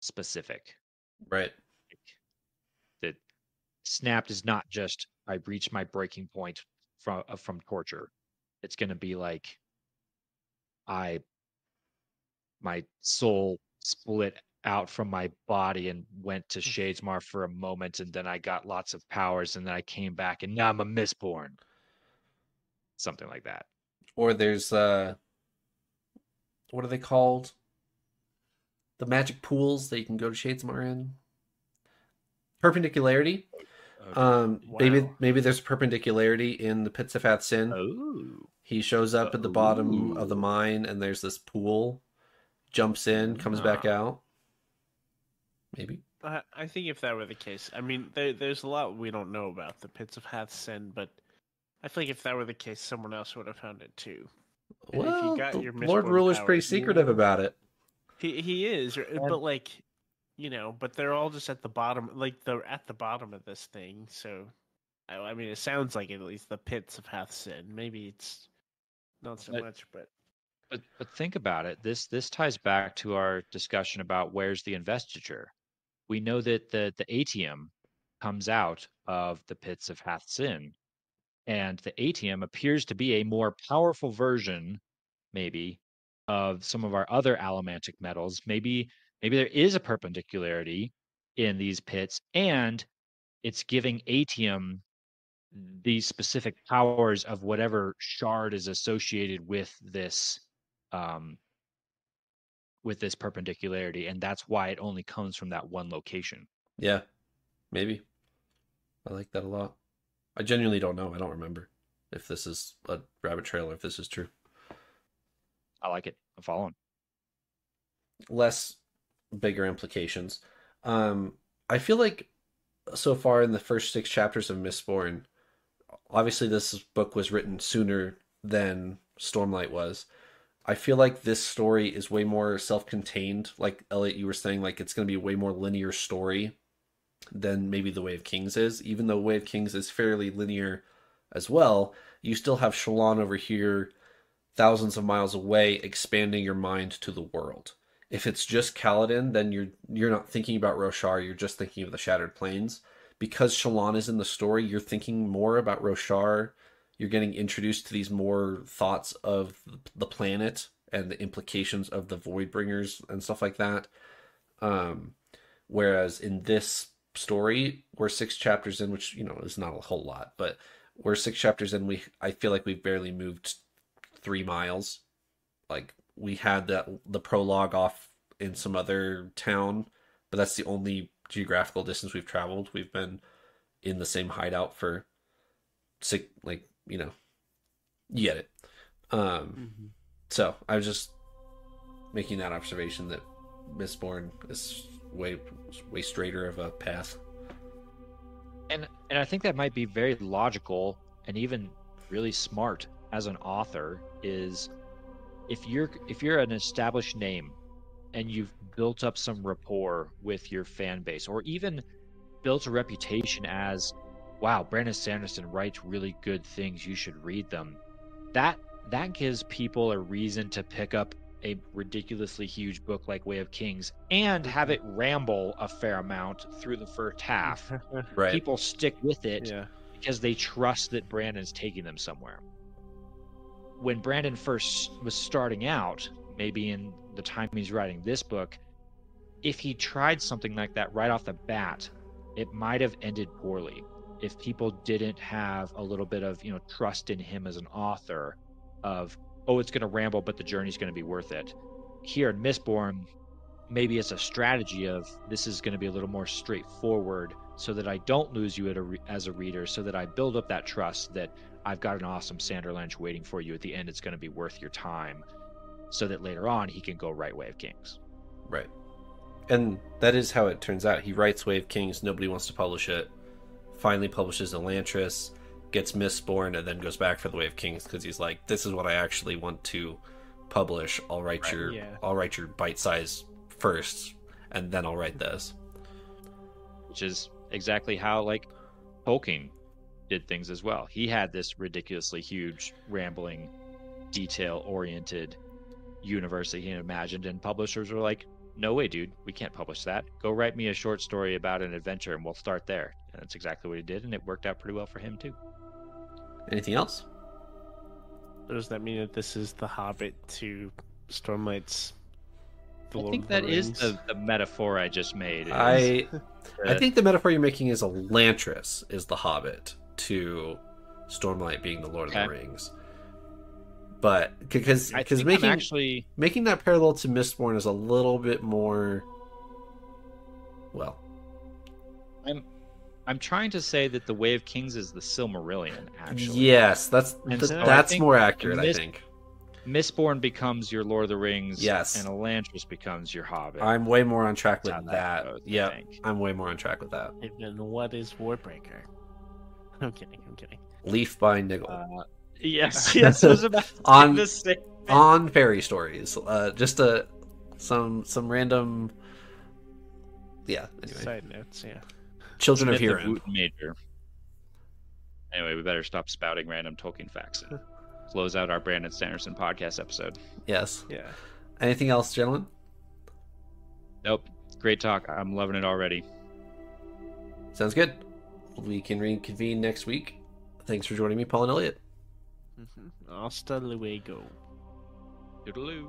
Speaker 3: specific.
Speaker 1: Right.
Speaker 3: That snapped is not just I reached my breaking point from uh, from torture. It's going to be like I my soul split out from my body and went to Shadesmar for a moment, and then I got lots of powers, and then I came back, and now I'm a Mistborn. Something like that.
Speaker 1: Or there's uh what are they called? The magic pools that you can go to Shadesmar in. Perpendicularity. Um maybe
Speaker 2: Wow.
Speaker 1: maybe there's perpendicularity in the pits of Hathsin.
Speaker 3: Oh.
Speaker 1: He shows up at the bottom of the mine and there's this pool. Jumps in, comes back out. Maybe.
Speaker 2: I, I think if that were the case, I mean, there, there's a lot we don't know about the pits of Hathsin, but I feel like if that were the case, someone else would have found it too. And if you
Speaker 1: Well,
Speaker 2: got
Speaker 1: the
Speaker 2: your
Speaker 1: Lord
Speaker 2: Mistborn
Speaker 1: Ruler's pretty
Speaker 2: powers-
Speaker 1: secretive about it.
Speaker 2: He he is, but like, you know, but they're all just at the bottom, like they're at the bottom of this thing. So, I, I mean, it sounds like at least the pits of Hathsin. Maybe it's not so
Speaker 3: But-
Speaker 2: much, but
Speaker 3: But but think about it. This this ties back to our discussion about where's the investiture. We know that the the atium comes out of the pits of Hathsin, and the atium appears to be a more powerful version, maybe, of some of our other allomantic metals. Maybe maybe there is a perpendicularity in these pits, and it's giving atium these specific powers of whatever shard is associated with this um, with this perpendicularity, and that's why it only comes from that one location.
Speaker 1: Yeah. Maybe. I like that a lot. I genuinely don't know. I don't remember if this is a rabbit trail or if this is true.
Speaker 3: I like it. I'm following.
Speaker 1: less bigger implications. Um, I feel like so far in the first six chapters of Mistborn, obviously this book was written sooner than Stormlight was. I feel like this story is way more self-contained. Like Elliot, you were saying, like it's going to be a way more linear story than maybe the Way of Kings is. Even though Way of Kings is fairly linear as well, you still have Shallan over here, thousands of miles away, expanding your mind to the world if it's just Kaladin, then you're you're not thinking about Roshar, you're just thinking of the Shattered Plains. Because Shallan is in the story, you're thinking more about Roshar. You're getting introduced to these more thoughts of the planet and the implications of the Voidbringers and stuff like that. Um, whereas in this story, we're six chapters in, which you know is not a whole lot, but we're six chapters in. We I feel like we've barely moved three miles. Like we had that the prologue off in some other town, but that's the only geographical distance we've traveled. We've been in the same hideout for six, like you know, you get it. Um, so I was just making that observation that Mistborn is way way straighter of a path.
Speaker 3: And and I think that might be very logical and even really smart as an author is if you're if you're an established name and you've built up some rapport with your fan base or even built a reputation as wow brandon sanderson writes really good things you should read them that that gives people a reason to pick up a ridiculously huge book like way of kings and have it ramble a fair amount through the first half
Speaker 1: Right.
Speaker 3: people stick with it
Speaker 2: yeah,
Speaker 3: because they trust that Brandon's taking them somewhere. When Brandon first was starting out, maybe in the time he's writing this book, if he tried something like that right off the bat, it might have ended poorly. If people didn't have a little bit of, you know, trust in him as an author of, oh, it's going to ramble, but the journey's going to be worth it. Here in Mistborn, maybe it's a strategy of this is going to be a little more straightforward so that I don't lose you as a reader, so that I build up that trust that I've got an awesome Sanderlanche waiting for you at the end. It's going to be worth your time, so that later on he can go write of Kings.
Speaker 1: Right. And that is how it turns out. He writes of Kings, nobody wants to publish it. Finally publishes Elantris, gets Mistborn, and then goes back for the Way of Kings because he's like, "This is what I actually want to publish. I'll write
Speaker 3: Right,
Speaker 1: your,
Speaker 2: yeah.
Speaker 1: I'll write your bite size first, and then I'll write this."
Speaker 3: which is exactly how like Tolkien did things as well. He had this ridiculously huge, rambling, detail-oriented universe that he had imagined, and publishers were like, "No way, dude, we can't publish that. Go write me a short story about an adventure, and we'll start there." And that's exactly what he did, and it worked out pretty well for him too.
Speaker 1: Anything else?
Speaker 2: Does that mean that this is the Hobbit to Stormlight's? The
Speaker 3: I
Speaker 2: Lord
Speaker 3: think
Speaker 2: of the
Speaker 3: that is
Speaker 2: Rings?
Speaker 3: the, the metaphor I just made. is
Speaker 1: I I think the metaphor you're making is a Elantris is the Hobbit to Stormlight being the Lord of the Rings. But because because
Speaker 3: think I'm
Speaker 1: making
Speaker 3: actually
Speaker 1: making that parallel to Mistborn is a little bit more well
Speaker 3: I'm trying to say that the Way of Kings is the Silmarillion. Actually,
Speaker 1: yes that's th-
Speaker 3: so
Speaker 1: that's more accurate i think
Speaker 3: Mistborn becomes your Lord of the Rings.
Speaker 1: Yes.
Speaker 3: And Elantris becomes your Hobbit.
Speaker 1: i'm way more on track with that,
Speaker 3: that goes,
Speaker 1: yeah i'm way more on track with that
Speaker 2: And then what is Warbreaker? I'm kidding. I'm kidding.
Speaker 1: leaf by niggle
Speaker 3: Uh, yes, yes, I was about
Speaker 1: On-
Speaker 3: the same.
Speaker 1: on fairy stories uh just a some some random yeah anyway
Speaker 2: Side notes, yeah.
Speaker 1: Children of
Speaker 3: Smith
Speaker 1: Hurin.
Speaker 3: Wootton Major. Anyway, we better stop spouting random Tolkien facts and close out our Brandon Sanderson podcast episode.
Speaker 1: yes
Speaker 2: Yeah.
Speaker 1: anything else gentlemen
Speaker 3: Nope. Great talk. I'm loving it already.
Speaker 1: Sounds good. We can reconvene next week. Thanks for joining me, Paul and Elliot.
Speaker 2: Mm-hmm. Hasta luego.
Speaker 3: Toodaloo.